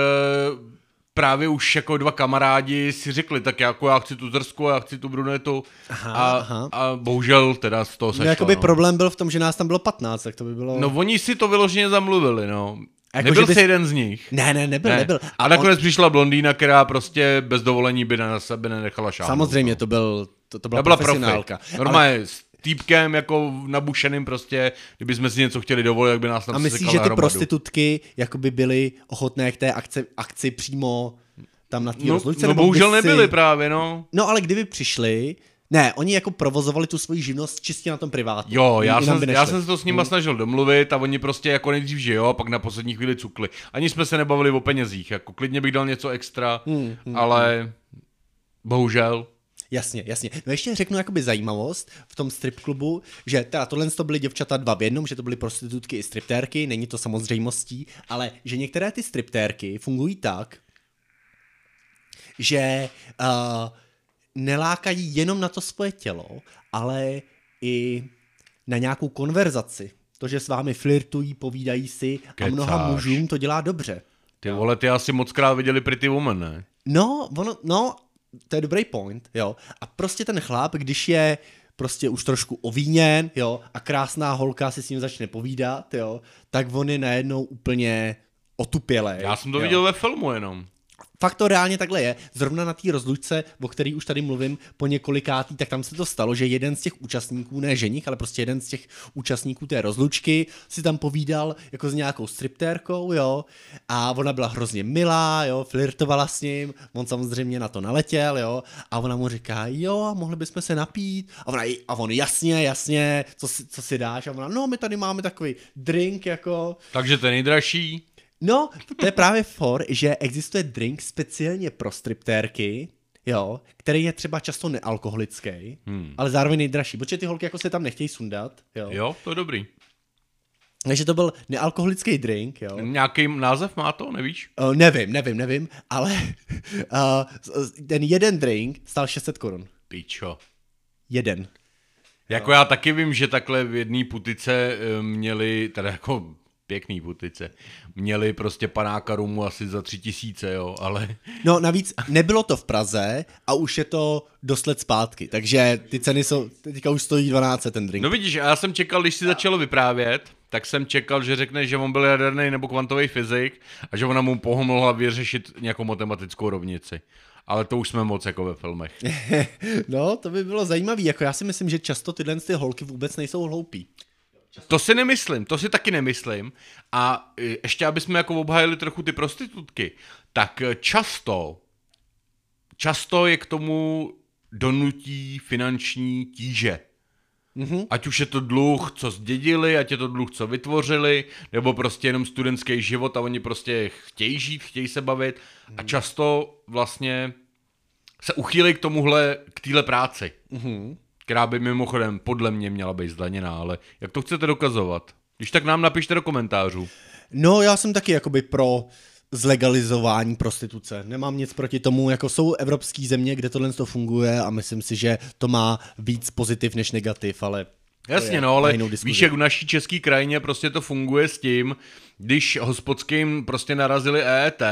právě už jako dva kamarádi si řekli, tak jako já chci tu zrsku, já chci tu brunetu
Aha,
a,
aha.
a bohužel teda z toho
No,
sešlo.
jakoby
no.
problém byl v tom, že nás tam bylo 15, tak to by bylo...
no oni si to vyloženě zamluvili, no.
Jako,
Nebyl
bys-
jsi jeden z nich.
Ne, ne, nebyl, nebyl.
A nakonec přišla blondýna, která prostě bez dovolení by na sebe nenechala šáhnout.
Samozřejmě,
no.
to, byl, to, to byla,
To byla
profesionálka.
profi. Normálně s týpkem jako nabušeným prostě, kdyby jsme si něco chtěli dovolit, jak by nás tam
A myslíš, že ty
hromadu.
prostitutky jakoby byly ochotné k té akci, akci přímo tam na té
No,
rozlučce?
no bohužel
si-
nebyli právě, no.
No ale kdyby přišli, ne, oni jako provozovali tu svoji živnost čistě na tom privátu.
Jo, já jsem, já jsem se to s nima snažil domluvit a oni prostě jako nejdřív, že jo, a pak na poslední chvíli cukli. Ani jsme se nebavili o penězích, jako klidně bych dal něco extra,
Hmm, hmm,
ale bohužel.
Jasně, jasně. No ještě řeknu jakoby zajímavost v tom strip klubu, že teda tohle to byly děvčata dva v jednom, že to byly prostitutky i striptérky, není to samozřejmostí, ale že některé ty striptérky fungují tak, že uh, nelákají jenom na to svoje tělo, ale i na nějakou konverzaci. To, že s vámi flirtují, povídají si a mnoha
Kecáš.
mužům to dělá dobře.
Ty vole, ty asi moc krát viděli Pretty Woman, ne?
No, ono, no, to je dobrý point, jo. A prostě ten chlap, když je prostě už trošku ovíněn, jo, a krásná holka si s ním začne povídat, jo, tak on je najednou úplně otupělej.
Já jsem to
jo.
viděl ve filmu jenom.
Fakt to reálně takhle je. Zrovna na té rozlučce, o který už tady mluvím po několikátý, tak tam se to stalo, že jeden z těch účastníků, ne ženich, ale prostě jeden z těch účastníků té rozlučky si tam povídal jako s nějakou striptérkou, jo, a ona byla hrozně milá, jo, flirtovala s ním, on samozřejmě na to naletěl, jo, a ona mu říká, jo, mohli bychom se napít, a, ona, a on jasně, jasně, co si, co si dáš, a ona, no, my tady máme takový drink, jako,
Takže ten nejdražší,
No, to je právě for, že existuje drink speciálně pro striptérky, jo, který je třeba často nealkoholický, hmm. ale zároveň nejdražší, protože ty holky jako se tam nechtějí sundat, jo.
jo, to je dobrý.
Takže to byl nealkoholický drink, jo.
Nějaký název má to, nevíš?
Uh, nevím, nevím, nevím, ale uh, ten jeden drink stál 600 korun.
Pičo.
Jeden.
Jako já taky vím, že takhle v jedné putice eh, měli, teda jako pěkný putice, měli prostě panáka rumu asi za tři tisíce, jo, ale
No navíc nebylo to v Praze a už je to dost let zpátky, takže ty ceny jsou, teďka už stojí 12 ten drink.
no vidíš, a já jsem čekal, když si začalo vyprávět, tak jsem čekal, že řekne, že on byl jaderný nebo kvantový fyzik a že ona mu pomohla vyřešit nějakou matematickou rovnici. Ale to už jsme moc jako ve filmech.
No, to by bylo zajímavé. Jako já si myslím, že často tyhle ty holky vůbec nejsou hloupí.
To si nemyslím, to si taky nemyslím. A e, ještě, aby jsme jako obhájili trochu ty prostitutky, tak e, často, často je k tomu donutí finanční tíže.
Mhm.
Ať už je to dluh, co zdědili, ať je to dluh, co vytvořili, nebo prostě jenom studentský život a oni prostě chtějí žít, chtějí se bavit a často vlastně se uchýlí k tomuhle, k téhle práci.
Mhm.
Která by mimochodem podle mě měla být zdaněná, ale jak to chcete dokazovat? Když tak nám napište do komentářů.
No, já jsem taky jakoby pro zlegalizování prostituce. Nemám nic proti tomu, jako jsou evropské země, kde tohle to funguje a myslím si, že to má víc pozitiv než negativ, ale
Jasně, no, ale víš, jak v naší české krajině prostě to funguje s tím, když hospodským prostě narazili EET,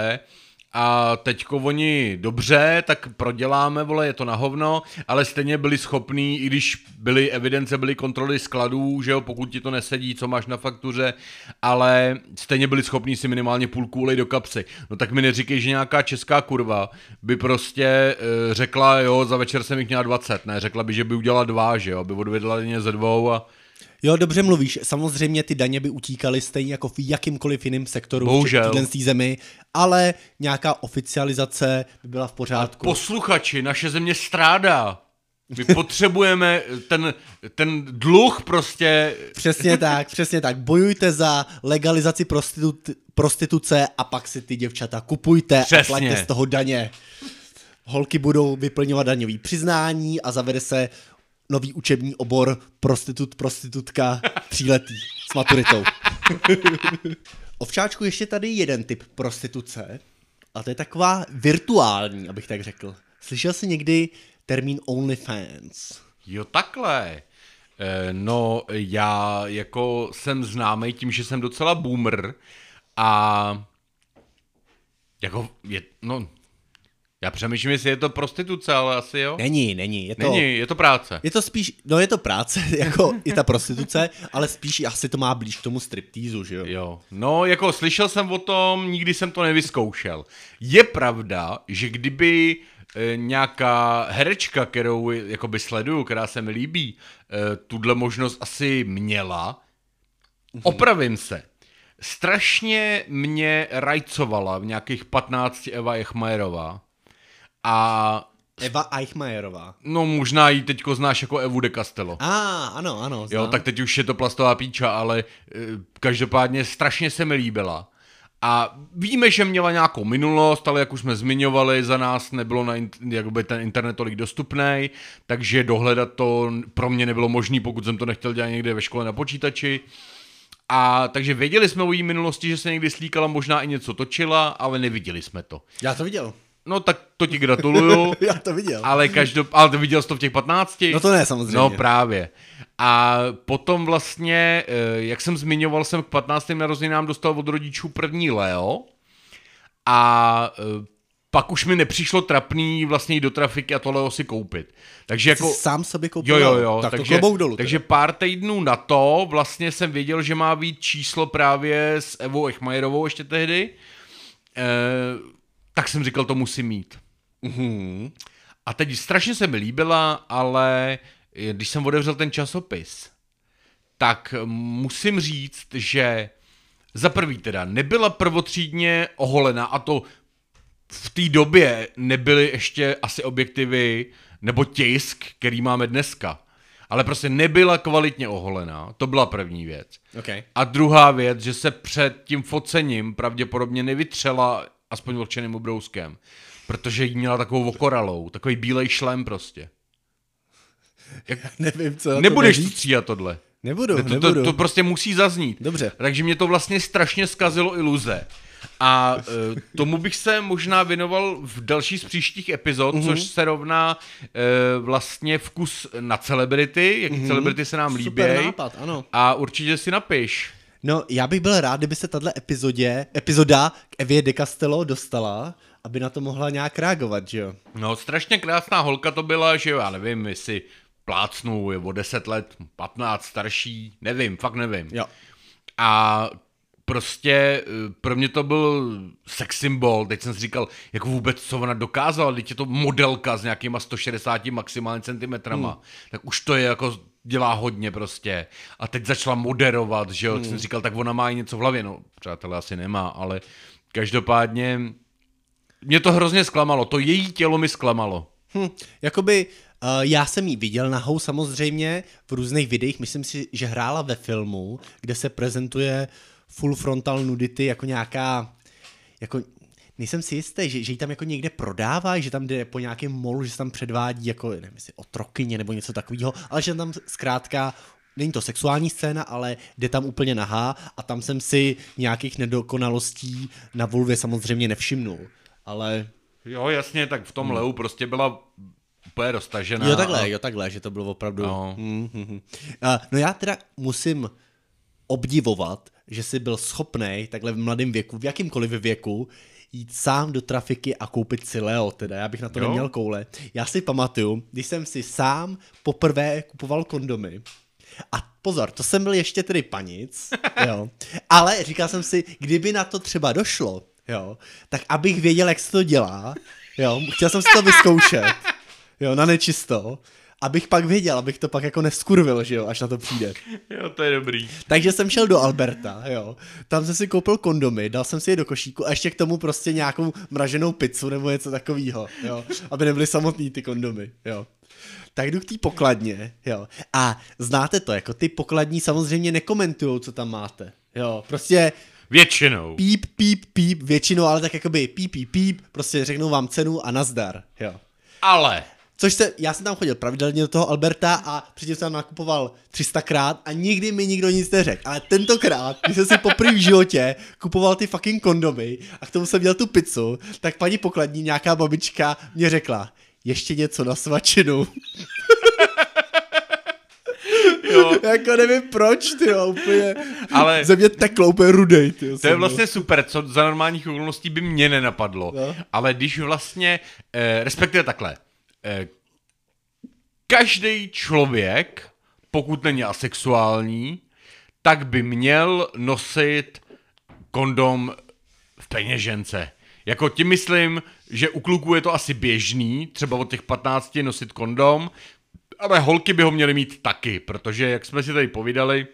a teďko oni dobře, tak proděláme, vole, je to na hovno, ale stejně byli schopní, i když byly evidence, byly kontroly skladů, že jo, pokud ti to nesedí, co máš na faktuře, ale stejně byli schopní si minimálně půl kůly do kapsy. No tak mi neříkej, že nějaká česká kurva by prostě e, řekla, jo, za večer jsem jich měla 20, ne, řekla by, že by udělala dva, že jo, aby odvedla ně ze dvou a
Jo, dobře mluvíš. Samozřejmě ty daně by utíkaly stejně jako v jakýmkoliv jiném sektoru
Bohužel.
v zemi, ale nějaká oficializace by byla v pořádku.
A posluchači, naše země strádá. My potřebujeme ten, ten dluh prostě.
Přesně tak, přesně tak. Bojujte za legalizaci prostitu- prostituce a pak si ty děvčata kupujte přesně. a plaťte z toho daně. Holky budou vyplňovat daňový přiznání a zavede se nový učební obor prostitut, prostitutka, tříletý s maturitou. Ovčáčku, ještě tady jeden typ prostituce a to je taková virtuální, abych tak řekl. Slyšel jsi někdy termín OnlyFans?
Jo, takhle. Eh, no, já jako jsem známý tím, že jsem docela boomer a jako je, no, já přemýšlím, jestli je to prostituce, ale asi jo.
Není, není. Je to,
není, je to práce.
Je to spíš, no je to práce, jako i ta prostituce, ale spíš asi to má blíž k tomu striptýzu, že jo?
Jo, no jako slyšel jsem o tom, nikdy jsem to nevyzkoušel. Je pravda, že kdyby e, nějaká herečka, kterou jakoby sleduju, která se mi líbí, e, tuhle možnost asi měla, mm-hmm. opravím se. Strašně mě rajcovala v nějakých 15 Eva Echmajerová a
Eva Eichmajerová.
No možná ji teďko znáš jako Evu de Castello.
A, ah, ano, ano.
Znám. Jo, tak teď už je to plastová píča, ale e, každopádně strašně se mi líbila. A víme, že měla nějakou minulost, ale jak už jsme zmiňovali, za nás nebylo na jakoby ten internet tolik dostupný, takže dohledat to pro mě nebylo možné, pokud jsem to nechtěl dělat někde ve škole na počítači. A takže věděli jsme o její minulosti, že se někdy slíkala, možná i něco točila, ale neviděli jsme to.
Já to viděl.
No tak to ti gratuluju.
Já to viděl.
Ale, každop... ale ty viděl jsi to v těch 15?
No to ne, samozřejmě.
No právě. A potom vlastně, eh, jak jsem zmiňoval, jsem k 15. narozeninám dostal od rodičů první Leo. A eh, pak už mi nepřišlo trapný vlastně jít do trafiky a to Leo si koupit. Takže jako...
Jsi sám sobě koupil?
Jo, jo, jo.
Tak
takže,
to dolů.
Takže pár týdnů na to vlastně jsem věděl, že má být číslo právě s Evou Echmajerovou ještě tehdy. E, tak jsem říkal, to musím mít. Mm-hmm. A teď strašně se mi líbila, ale když jsem otevřel ten časopis, tak musím říct, že za prvý teda nebyla prvotřídně oholena a to v té době nebyly ještě asi objektivy nebo tisk, který máme dneska. Ale prostě nebyla kvalitně oholená, to byla první věc.
Okay.
A druhá věc, že se před tím focením pravděpodobně nevytřela aspoň vlčeným ubrouskem. Protože jí měla takovou okoralou, takový bílej šlem prostě.
Jak... Nevím, co
Nebudeš to stříhat tohle.
Nebudu,
to,
nebudu.
To, to prostě musí zaznít.
Dobře.
Takže mě to vlastně strašně zkazilo iluze. A e, tomu bych se možná věnoval v další z příštích epizod, mm-hmm. což se rovná e, vlastně vkus na celebrity, jaký mm-hmm. celebrity se nám líbí.
Super nápad, ano.
A určitě si napiš.
No, já bych byl rád, kdyby se tato epizodě, epizoda k Evě de Castello dostala, aby na to mohla nějak reagovat, že jo?
No, strašně krásná holka to byla, že jo, já nevím, jestli plácnu, je o 10 let, 15 starší, nevím, fakt nevím.
Jo.
A prostě eh, pro mě to byl sex symbol, teď jsem si říkal, jako vůbec co ona dokázala, teď je to modelka s nějakýma 160 maximálně centimetrama, hmm. tak už to je jako dělá hodně prostě. A teď začala moderovat, že jo, hmm. jsem říkal, tak ona má i něco v hlavě, no přátelé asi nemá, ale každopádně mě to hrozně zklamalo, to její tělo mi zklamalo.
Hm, jakoby uh, já jsem ji viděl nahou samozřejmě v různých videích, myslím si, že hrála ve filmu, kde se prezentuje full frontal nudity jako nějaká, jako nejsem si jistý, že, že ji tam jako někde prodávají, že tam jde po nějakém molu, že se tam předvádí jako, nevím, jestli otrokyně nebo něco takového, ale že tam zkrátka Není to sexuální scéna, ale jde tam úplně nahá a tam jsem si nějakých nedokonalostí na vulvě samozřejmě nevšimnul. Ale...
Jo, jasně, tak v tom hmm. leu prostě byla úplně roztažená.
Jo, takhle, a... jo, takhle, že to bylo opravdu... No. Hmm, hmm, hmm. Uh, no já teda musím obdivovat, že jsi byl schopný takhle v mladém věku, v jakýmkoliv věku, jít sám do trafiky a koupit si Leo, teda já bych na to jo. neměl koule. Já si pamatuju, když jsem si sám poprvé kupoval kondomy, a pozor, to jsem byl ještě tedy panic, jo. Ale říkal jsem si, kdyby na to třeba došlo, jo, tak abych věděl, jak se to dělá, jo, chtěl jsem si to vyzkoušet, jo, na nečisto, abych pak věděl, abych to pak jako neskurvil, že jo, až na to přijde.
Jo, to je dobrý.
Takže jsem šel do Alberta, jo. Tam jsem si koupil kondomy, dal jsem si je do košíku a ještě k tomu prostě nějakou mraženou pizzu nebo něco takového, jo. Aby nebyly samotný ty kondomy, jo tak jdu k té pokladně, jo. A znáte to, jako ty pokladní samozřejmě nekomentují, co tam máte, jo. Prostě
Většinou.
Píp, píp, píp, většinou, ale tak jakoby píp, píp, píp, prostě řeknou vám cenu a nazdar, jo.
Ale.
Což se, já jsem tam chodil pravidelně do toho Alberta a předtím jsem tam nakupoval 300krát a nikdy mi nikdo nic neřekl. Ale tentokrát, když jsem si poprvé v životě kupoval ty fucking kondomy a k tomu jsem měl tu pizzu, tak paní pokladní, nějaká babička, mě řekla, ještě něco na svačinu. jo. jako nevím proč, ty jo, úplně. Ale ze mě teklo úplně rudej, ty
To je vlastně super, co za normálních okolností by mě nenapadlo. No. Ale když vlastně, eh, respektive takhle, každý člověk, pokud není asexuální, tak by měl nosit kondom v peněžence. Jako tím myslím, že u kluků je to asi běžný, třeba od těch 15 nosit kondom, ale holky by ho měly mít taky, protože jak jsme si tady povídali,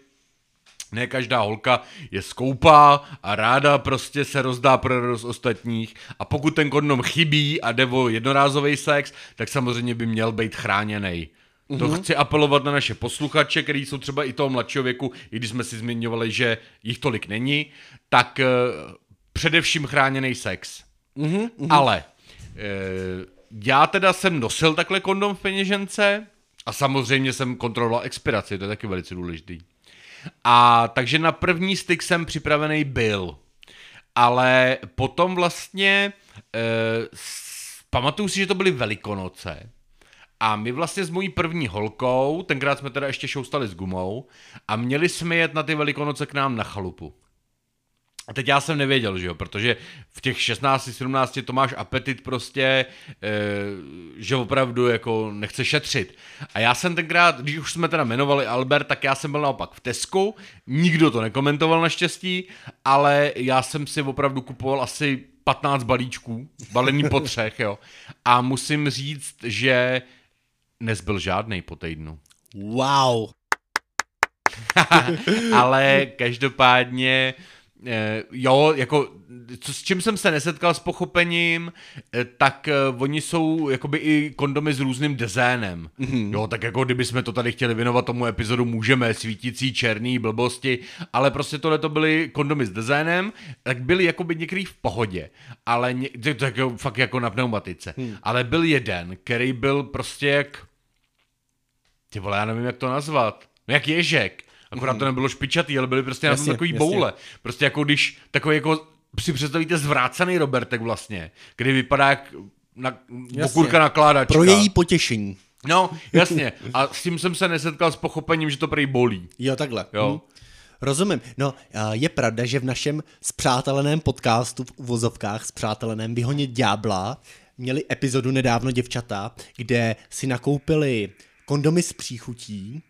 ne každá holka je skoupá a ráda prostě se rozdá pro roz ostatních a pokud ten kondom chybí a jde o jednorázový sex, tak samozřejmě by měl být chráněný. Mm-hmm. To mhm. chci apelovat na naše posluchače, kteří jsou třeba i toho mladšího věku, i když jsme si zmiňovali, že jich tolik není, tak uh, především chráněný sex. Mm-hmm, Ale e, já teda jsem nosil takhle kondom v peněžence a samozřejmě jsem kontroloval expiraci, to je taky velice důležitý. A takže na první styk jsem připravený byl. Ale potom vlastně e, pamatuju si, že to byly velikonoce. A my vlastně s mojí první holkou, tenkrát jsme teda ještě šoustali s gumou, a měli jsme jet na ty velikonoce k nám na chalupu. A teď já jsem nevěděl, že jo, protože v těch 16, 17 to máš apetit prostě, e, že opravdu jako nechce šetřit. A já jsem tenkrát, když už jsme teda jmenovali Albert, tak já jsem byl naopak v Tesku, nikdo to nekomentoval naštěstí, ale já jsem si opravdu kupoval asi 15 balíčků, balený po třech, jo. A musím říct, že nezbyl žádný po týdnu.
Wow.
ale každopádně jo, jako, co, s čím jsem se nesetkal s pochopením, eh, tak uh, oni jsou jakoby i kondomy s různým dezénem. Mm-hmm. Jo, tak jako kdyby jsme to tady chtěli věnovat tomu epizodu, můžeme, svítící, černý, blbosti, ale prostě tohle to byly kondomy s dezénem, tak byly jakoby některý v pohodě, ale ně, to jako, fakt jako na pneumatice. Hmm. Ale byl jeden, který byl prostě jak, ty vole, já nevím, jak to nazvat, no jak ježek Akorát mm. to nebylo špičatý, ale byly prostě jasně, na tom takový jasně. boule. Prostě jako když takový jako si představíte zvrácený Robertek vlastně, kdy vypadá jak na, okurka nakládačka.
Pro její potěšení.
No, jasně. A s tím jsem se nesetkal s pochopením, že to prej bolí.
Jo, takhle. Jo. Hm. Rozumím. No, je pravda, že v našem spřáteleném podcastu v uvozovkách spřáteleném Vyhonit ďábla měli epizodu nedávno děvčata, kde si nakoupili kondomy s příchutí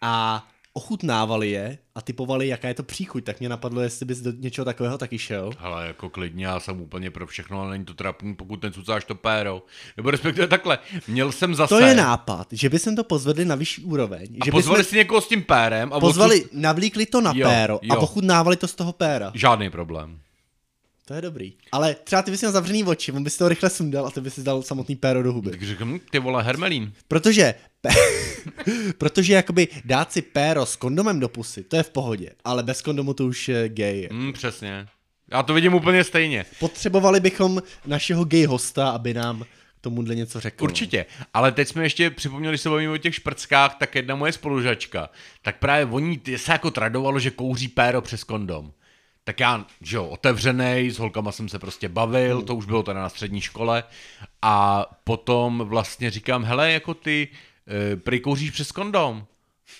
a ochutnávali je a typovali, jaká je to příchuť, tak mě napadlo, jestli bys do něčeho takového taky šel.
Ale jako klidně, já jsem úplně pro všechno, ale není to trapný, pokud necucáš to péro. Nebo respektive takhle, měl jsem zase...
To je nápad, že by sem to pozvedli na vyšší úroveň.
A
že
pozvali si někoho s tím pérem. A
pozvali, odsud... navlíkli to na jo, péro jo. a ochutnávali to z toho péra.
Žádný problém.
To je dobrý. Ale třeba ty bys měl zavřený oči, on by si to rychle sundal a ty bys si dal samotný péro do huby.
Tak řekl, ty vole, hermelín.
Protože, protože jakoby dát si péro s kondomem do pusy, to je v pohodě, ale bez kondomu to už je gay.
Mm, přesně. Já to vidím úplně stejně.
Potřebovali bychom našeho gay hosta, aby nám tomuhle něco řekl.
Určitě, ale teď jsme ještě připomněli, že se bavíme o těch šprckách, tak jedna moje spolužačka, tak právě oni se jako tradovalo, že kouří péro přes kondom. Tak já, že jo, otevřený, s holkama jsem se prostě bavil, to už bylo teda na střední škole a potom vlastně říkám, hele, jako ty e, prý kouříš přes kondom.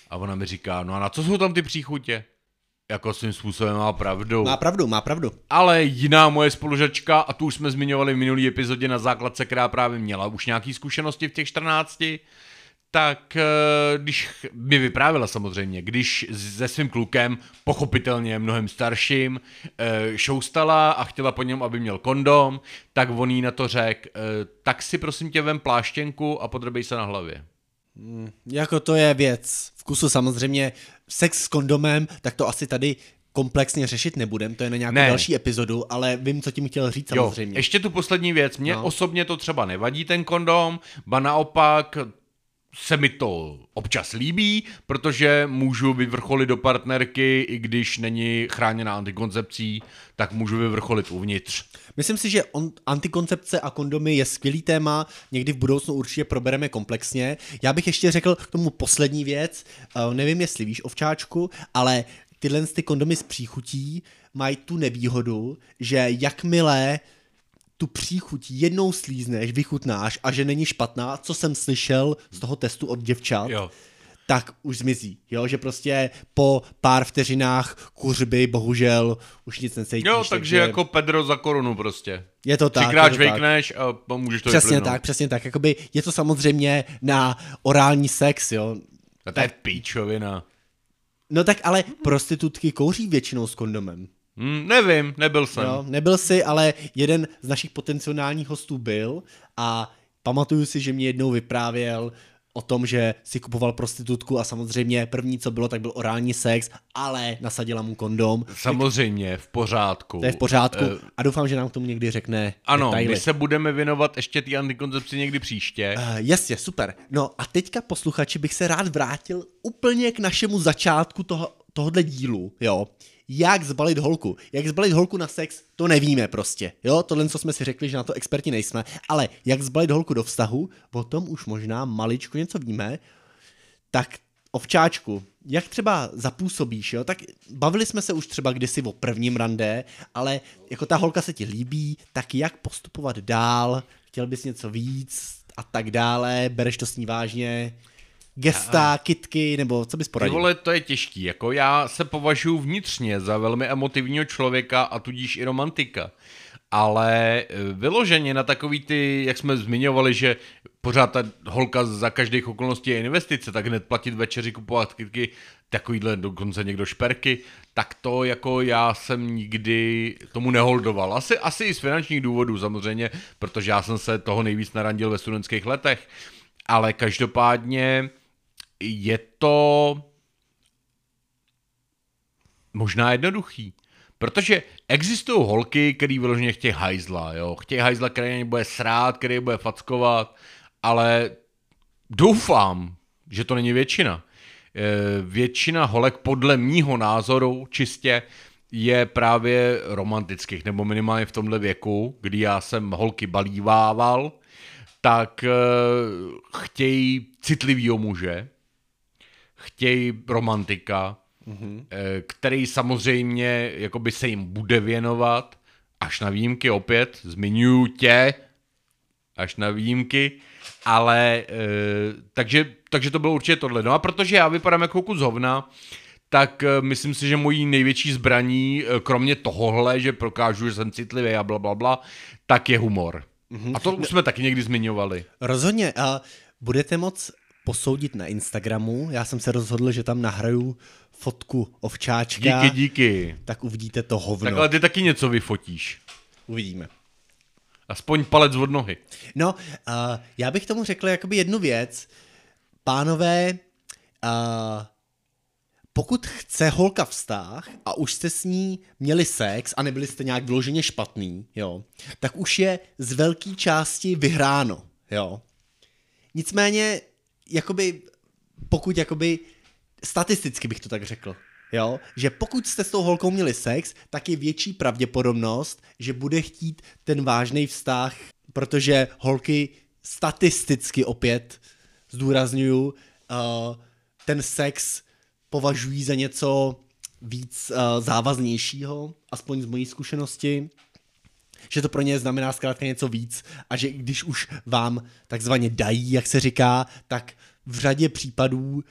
A ona mi říká, no a na co jsou tam ty příchutě? Jako svým způsobem má pravdu.
Má pravdu, má pravdu.
Ale jiná moje spolužačka, a tu už jsme zmiňovali v minulý epizodě na základce, která právě měla už nějaký zkušenosti v těch 14, tak eh, když mi vyprávila samozřejmě, když se svým klukem, pochopitelně mnohem starším, eh, šoustala a chtěla po něm, aby měl kondom, tak on jí na to řekl, eh, tak si prosím tě vem pláštěnku a podrbej se na hlavě.
Hmm, jako to je věc vkusu samozřejmě. Sex s kondomem, tak to asi tady komplexně řešit nebudem, to je na nějakou ne. další epizodu, ale vím, co tím chtěl říct samozřejmě.
Jo, ještě tu poslední věc, mně no. osobně to třeba nevadí ten kondom, ba naopak se mi to občas líbí, protože můžu vyvrcholit do partnerky, i když není chráněna antikoncepcí, tak můžu vyvrcholit uvnitř.
Myslím si, že on, antikoncepce a kondomy je skvělý téma, někdy v budoucnu určitě probereme komplexně. Já bych ještě řekl k tomu poslední věc, uh, nevím, jestli víš, ovčáčku, ale tyhle ty kondomy s příchutí mají tu nevýhodu, že jakmile tu příchuť jednou slízneš, vychutnáš a že není špatná, co jsem slyšel z toho testu od děvčat, jo. tak už zmizí, jo, že prostě po pár vteřinách kuřby bohužel už nic necítíš.
Jo, takže, takže jako Pedro za korunu prostě.
Je to tak.
Třikrát žvejkneš a pomůžeš to
Přesně
vyplivnout.
tak, přesně tak. Jakoby je to samozřejmě na orální sex, jo.
A to je píčovina.
No tak ale prostitutky kouří většinou s kondomem.
Hmm, nevím, nebyl jsem. Jo,
nebyl si, ale jeden z našich potenciálních hostů byl a pamatuju si, že mě jednou vyprávěl o tom, že si kupoval prostitutku a samozřejmě první, co bylo, tak byl orální sex, ale nasadila mu kondom.
Samozřejmě, v pořádku.
To je v pořádku uh, a doufám, že nám k tomu někdy řekne
Ano,
detaily.
my se budeme věnovat ještě té antikoncepci někdy příště.
Uh, jasně, super. No a teďka posluchači bych se rád vrátil úplně k našemu začátku toho, tohohle dílu, jo jak zbalit holku. Jak zbalit holku na sex, to nevíme prostě. Jo, tohle, co jsme si řekli, že na to experti nejsme, ale jak zbalit holku do vztahu, o tom už možná maličko něco víme, tak ovčáčku, jak třeba zapůsobíš, jo? Tak bavili jsme se už třeba kdysi o prvním rande, ale jako ta holka se ti líbí, tak jak postupovat dál, chtěl bys něco víc a tak dále, bereš to s ní vážně, gesta, kitky, nebo co bys poradil?
Ty vole, to je těžký, jako já se považuji vnitřně za velmi emotivního člověka a tudíž i romantika. Ale e, vyloženě na takový ty, jak jsme zmiňovali, že pořád ta holka za každých okolností je investice, tak hned platit večeři, kupovat kytky, takovýhle dokonce někdo šperky, tak to jako já jsem nikdy tomu neholdoval. Asi, asi i z finančních důvodů samozřejmě, protože já jsem se toho nejvíc narandil ve studentských letech. Ale každopádně je to možná jednoduchý. Protože existují holky, který vyloženě chtějí hajzla, jo. Chtějí hajzla, který bude srát, který bude fackovat, ale doufám, že to není většina. E, většina holek podle mýho názoru čistě je právě romantických, nebo minimálně v tomhle věku, kdy já jsem holky balívával, tak e, chtějí citlivýho muže, chtějí romantika, mm-hmm. který samozřejmě jakoby se jim bude věnovat, až na výjimky opět, zmiňuji tě, až na výjimky, ale e, takže, takže to bylo určitě tohle. No a protože já vypadám jako kus hovna, tak e, myslím si, že mojí největší zbraní, kromě tohohle, že prokážu, že jsem citlivý a bla, bla, bla, tak je humor. Mm-hmm. A to už jsme taky někdy zmiňovali.
Rozhodně. A budete moc posoudit na Instagramu. Já jsem se rozhodl, že tam nahraju fotku ovčáčka.
Díky, díky.
Tak uvidíte to hovno.
Tak ale ty taky něco vyfotíš.
Uvidíme.
Aspoň palec od nohy.
No, uh, já bych tomu řekl jakoby jednu věc. Pánové, uh, pokud chce holka vztah a už jste s ní měli sex a nebyli jste nějak vyloženě špatný, jo, tak už je z velké části vyhráno, jo. Nicméně jakoby, pokud jakoby, statisticky bych to tak řekl, jo, že pokud jste s tou holkou měli sex, tak je větší pravděpodobnost, že bude chtít ten vážný vztah, protože holky statisticky opět zdůraznuju, uh, ten sex považují za něco víc uh, závaznějšího, aspoň z mojí zkušenosti, že to pro ně znamená zkrátka něco víc a že když už vám takzvaně dají, jak se říká, tak v řadě případů uh,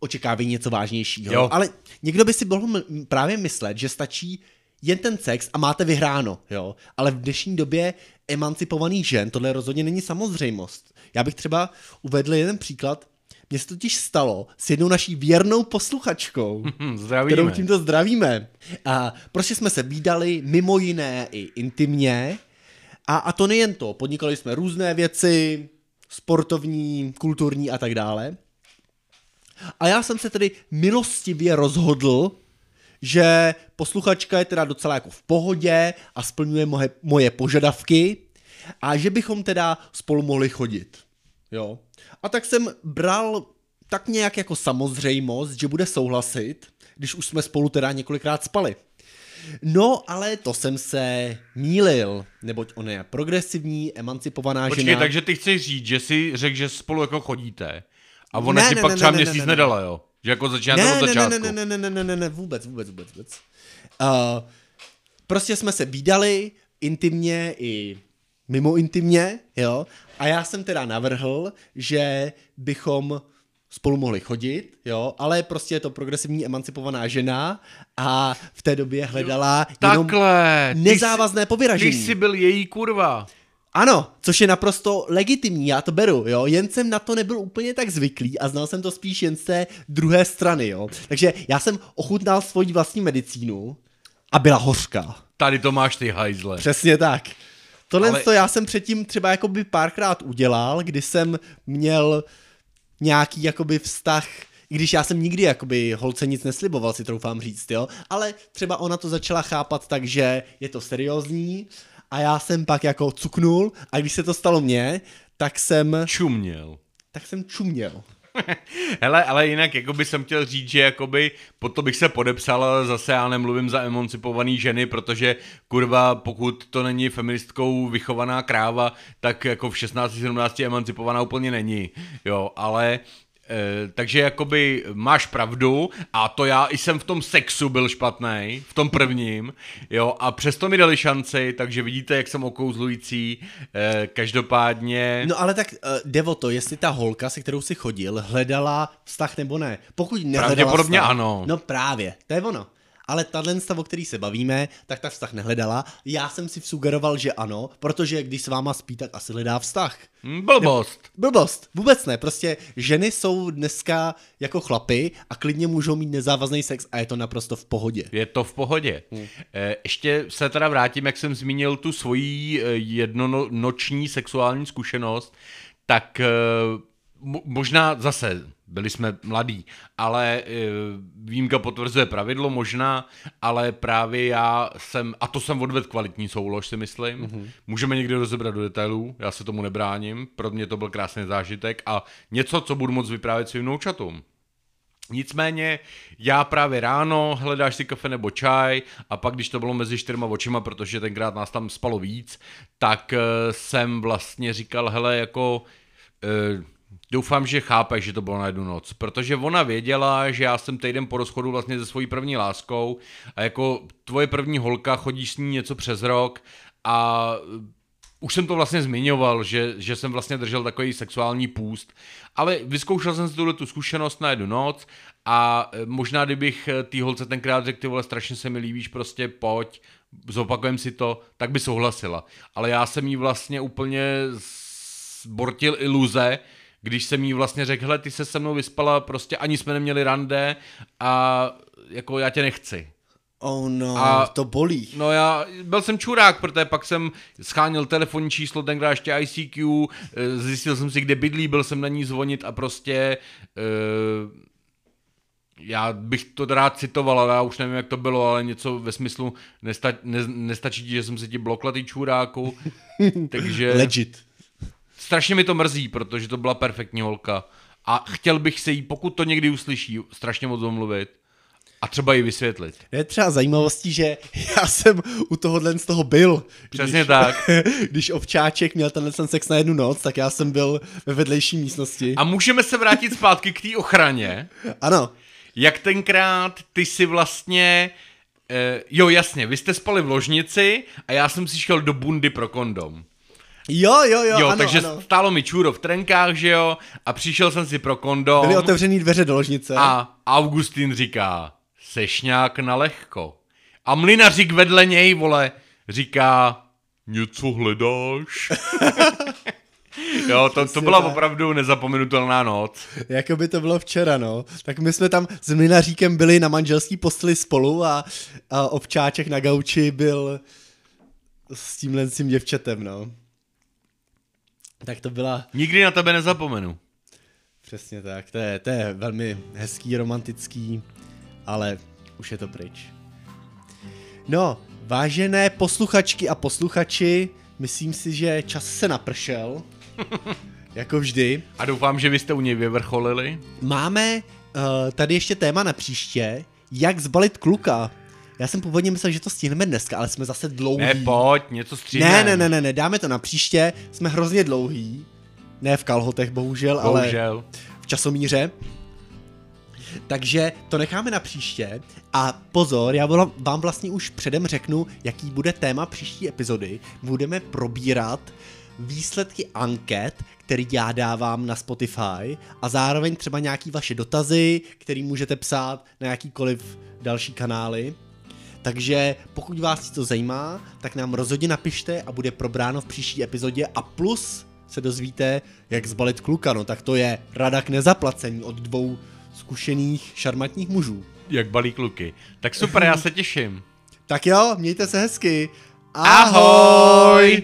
očekávají něco vážnějšího.
Jo.
Ale někdo by si mohl právě myslet, že stačí jen ten sex a máte vyhráno, jo. Ale v dnešní době emancipovaných žen tohle rozhodně není samozřejmost. Já bych třeba uvedl jeden příklad, mně se totiž stalo s jednou naší věrnou posluchačkou,
Hm,
kterou
zdravíme.
tímto zdravíme. A prostě jsme se výdali mimo jiné i intimně. A, a to nejen to, podnikali jsme různé věci, sportovní, kulturní a tak dále. A já jsem se tedy milostivě rozhodl, že posluchačka je teda docela jako v pohodě a splňuje moje, moje požadavky a že bychom teda spolu mohli chodit. Jo. A tak jsem bral tak nějak jako samozřejmost, že bude souhlasit, když už jsme spolu teda několikrát spali. No, ale to jsem se mílil, neboť ona je progresivní, emancipovaná
Počkej,
žena.
takže ty chceš říct, že si řekl, že spolu jako chodíte a ona
ne,
ti
ne,
pak
ne,
třeba
ne,
měsíc
ne, ne,
nedala, jo? Že jako začíná
ne,
od začátku.
Ne, ne, ne, ne, ne, ne, ne, vůbec, vůbec, vůbec, vůbec. Uh, prostě jsme se výdali intimně i mimo intimně, jo, a já jsem teda navrhl, že bychom spolu mohli chodit, jo, ale prostě je to progresivní emancipovaná žena a v té době hledala jenom
Takhle.
nezávazné
Ty
povyražení.
jsi byl její kurva.
Ano, což je naprosto legitimní, já to beru, jo, jen jsem na to nebyl úplně tak zvyklý a znal jsem to spíš jen z té druhé strany, jo. Takže já jsem ochutnal svoji vlastní medicínu a byla hořká.
Tady to máš ty hajzle.
Přesně tak. Tohle
Ale-
to já jsem předtím třeba jakoby párkrát udělal, kdy jsem měl nějaký jakoby vztah, i když já jsem nikdy jakoby holce nic nesliboval, si troufám říct, jo, ale třeba ona to začala chápat tak, že je to seriózní a já jsem pak jako cuknul a když se to stalo mně, tak jsem,
Čuměl.
tak jsem čuměl.
Hele, ale jinak jako by jsem chtěl říct, že jakoby pod to bych se podepsal, zase já nemluvím za emancipovaný ženy, protože kurva, pokud to není feministkou vychovaná kráva, tak jako v 16-17 emancipovaná úplně není, jo, ale Eh, takže jakoby máš pravdu a to já i jsem v tom sexu byl špatný, v tom prvním, jo, a přesto mi dali šanci, takže vidíte, jak jsem okouzlující, eh, každopádně...
No ale tak uh, jde o to, jestli ta holka, se kterou si chodil, hledala vztah nebo ne. Pokud nehledala
Pravděpodobně
vztah,
ano.
No právě, to je ono. Ale tahle stav, o který se bavíme, tak ta vztah nehledala. Já jsem si sugeroval, že ano, protože když s váma spí, tak asi hledá vztah.
Hm, Blbost.
Blbost, vůbec ne, prostě ženy jsou dneska jako chlapy a klidně můžou mít nezávazný sex a je to naprosto v pohodě.
Je to v pohodě. Hmm. Ještě se teda vrátím, jak jsem zmínil tu svoji eh, jednonoční sexuální zkušenost, tak mo- možná zase byli jsme mladí, ale eh, výjimka potvrzuje pravidlo možná, ale právě já jsem, a to jsem odvedl kvalitní soulož si myslím, mm-hmm. můžeme někdy rozebrat do detailů, já se tomu nebráním, pro mě to byl krásný zážitek a něco, co budu moc vyprávět svým noučatům. Nicméně já právě ráno hledáš si kafe nebo čaj a pak, když to bylo mezi čtyřma očima, protože tenkrát nás tam spalo víc, tak uh, jsem vlastně říkal, hele, jako uh, doufám, že chápeš, že to bylo na jednu noc, protože ona věděla, že já jsem týden po rozchodu vlastně se svojí první láskou a jako tvoje první holka, chodíš s ní něco přes rok a už jsem to vlastně zmiňoval, že, že jsem vlastně držel takový sexuální půst, ale vyzkoušel jsem si tuhle tu zkušenost na jednu noc a e, možná kdybych e, té holce tenkrát řekl, ty vole, strašně se mi líbíš, prostě pojď, zopakujem si to, tak by souhlasila. Ale já jsem jí vlastně úplně zbortil iluze, když jsem jí vlastně řekl, hele, ty se se mnou vyspala, prostě ani jsme neměli rande a jako já tě nechci.
Oh no,
A-
to bolí.
No já byl jsem čurák, protože pak jsem schánil telefonní číslo, tenkrát ještě ICQ, eh, zjistil jsem si, kde bydlí, byl jsem na ní zvonit a prostě uh, já bych to rád citoval, ale já už nevím, jak to bylo, ale něco ve smyslu nesta, ne, nestačí ti, že jsem se ti blokla, ty čuráku, takže
Legit.
Strašně mi to mrzí, protože to byla perfektní holka A chtěl bych se jí, pokud to někdy uslyší, strašně moc omluvit. A třeba ji vysvětlit.
Je třeba zajímavostí, že já jsem u tohohle z toho byl.
Přesně
když,
tak.
Když ovčáček měl tenhle ten sex na jednu noc, tak já jsem byl ve vedlejší místnosti.
A můžeme se vrátit zpátky k té ochraně.
Ano,
Jak tenkrát ty si vlastně... Eh, jo, jasně, vy jste spali v ložnici a já jsem si šel do bundy pro kondom.
Jo, jo, jo,
Jo,
ano,
takže
ano.
stálo mi čůro v trenkách, že jo, a přišel jsem si pro kondom
Byly otevřený dveře do ložnice.
a Augustín říká, seš nějak na lehko. A mlinařík vedle něj, vole, říká, něco hledáš? jo, to, to byla
tak.
opravdu nezapomenutelná noc.
Jako by to bylo včera, no. Tak my jsme tam s Mlinaříkem byli na manželský posteli spolu a, a ovčáček na gauči byl s tímhle s tím děvčetem, no. Tak to byla
Nikdy na tebe nezapomenu.
přesně tak. To je, to je velmi hezký, romantický, ale už je to pryč. No, vážené posluchačky a posluchači, myslím si, že čas se napršel. jako vždy.
A doufám, že vy jste u něj vyvrcholili.
Máme uh, tady ještě téma na příště, jak zbalit kluka. Já jsem původně myslel, že to stihneme dneska, ale jsme zase dlouhý.
Ne, pojď, něco stříhne.
ne, ne, ne, ne, ne, dáme to na příště, jsme hrozně dlouhý. Ne v kalhotech, bohužel, ale
Bohužel.
v časomíře. Takže to necháme na příště. A pozor, já vám- vám vlastně už předem řeknu, jaký bude téma příští epizody. Budeme probírat výsledky anket, který já dávám na Spotify a zároveň třeba nějaký vaše dotazy, který můžete psát na jakýkoliv další kanály. Takže pokud vás to zajímá, tak nám rozhodně napište a bude probráno v příští epizodě a plus se dozvíte, jak zbalit kluka, no tak to je rada k nezaplacení od dvou zkušených šarmantních mužů.
Jak balí kluky. Tak super, já se těším.
Tak jo, mějte se hezky.
Ahoj!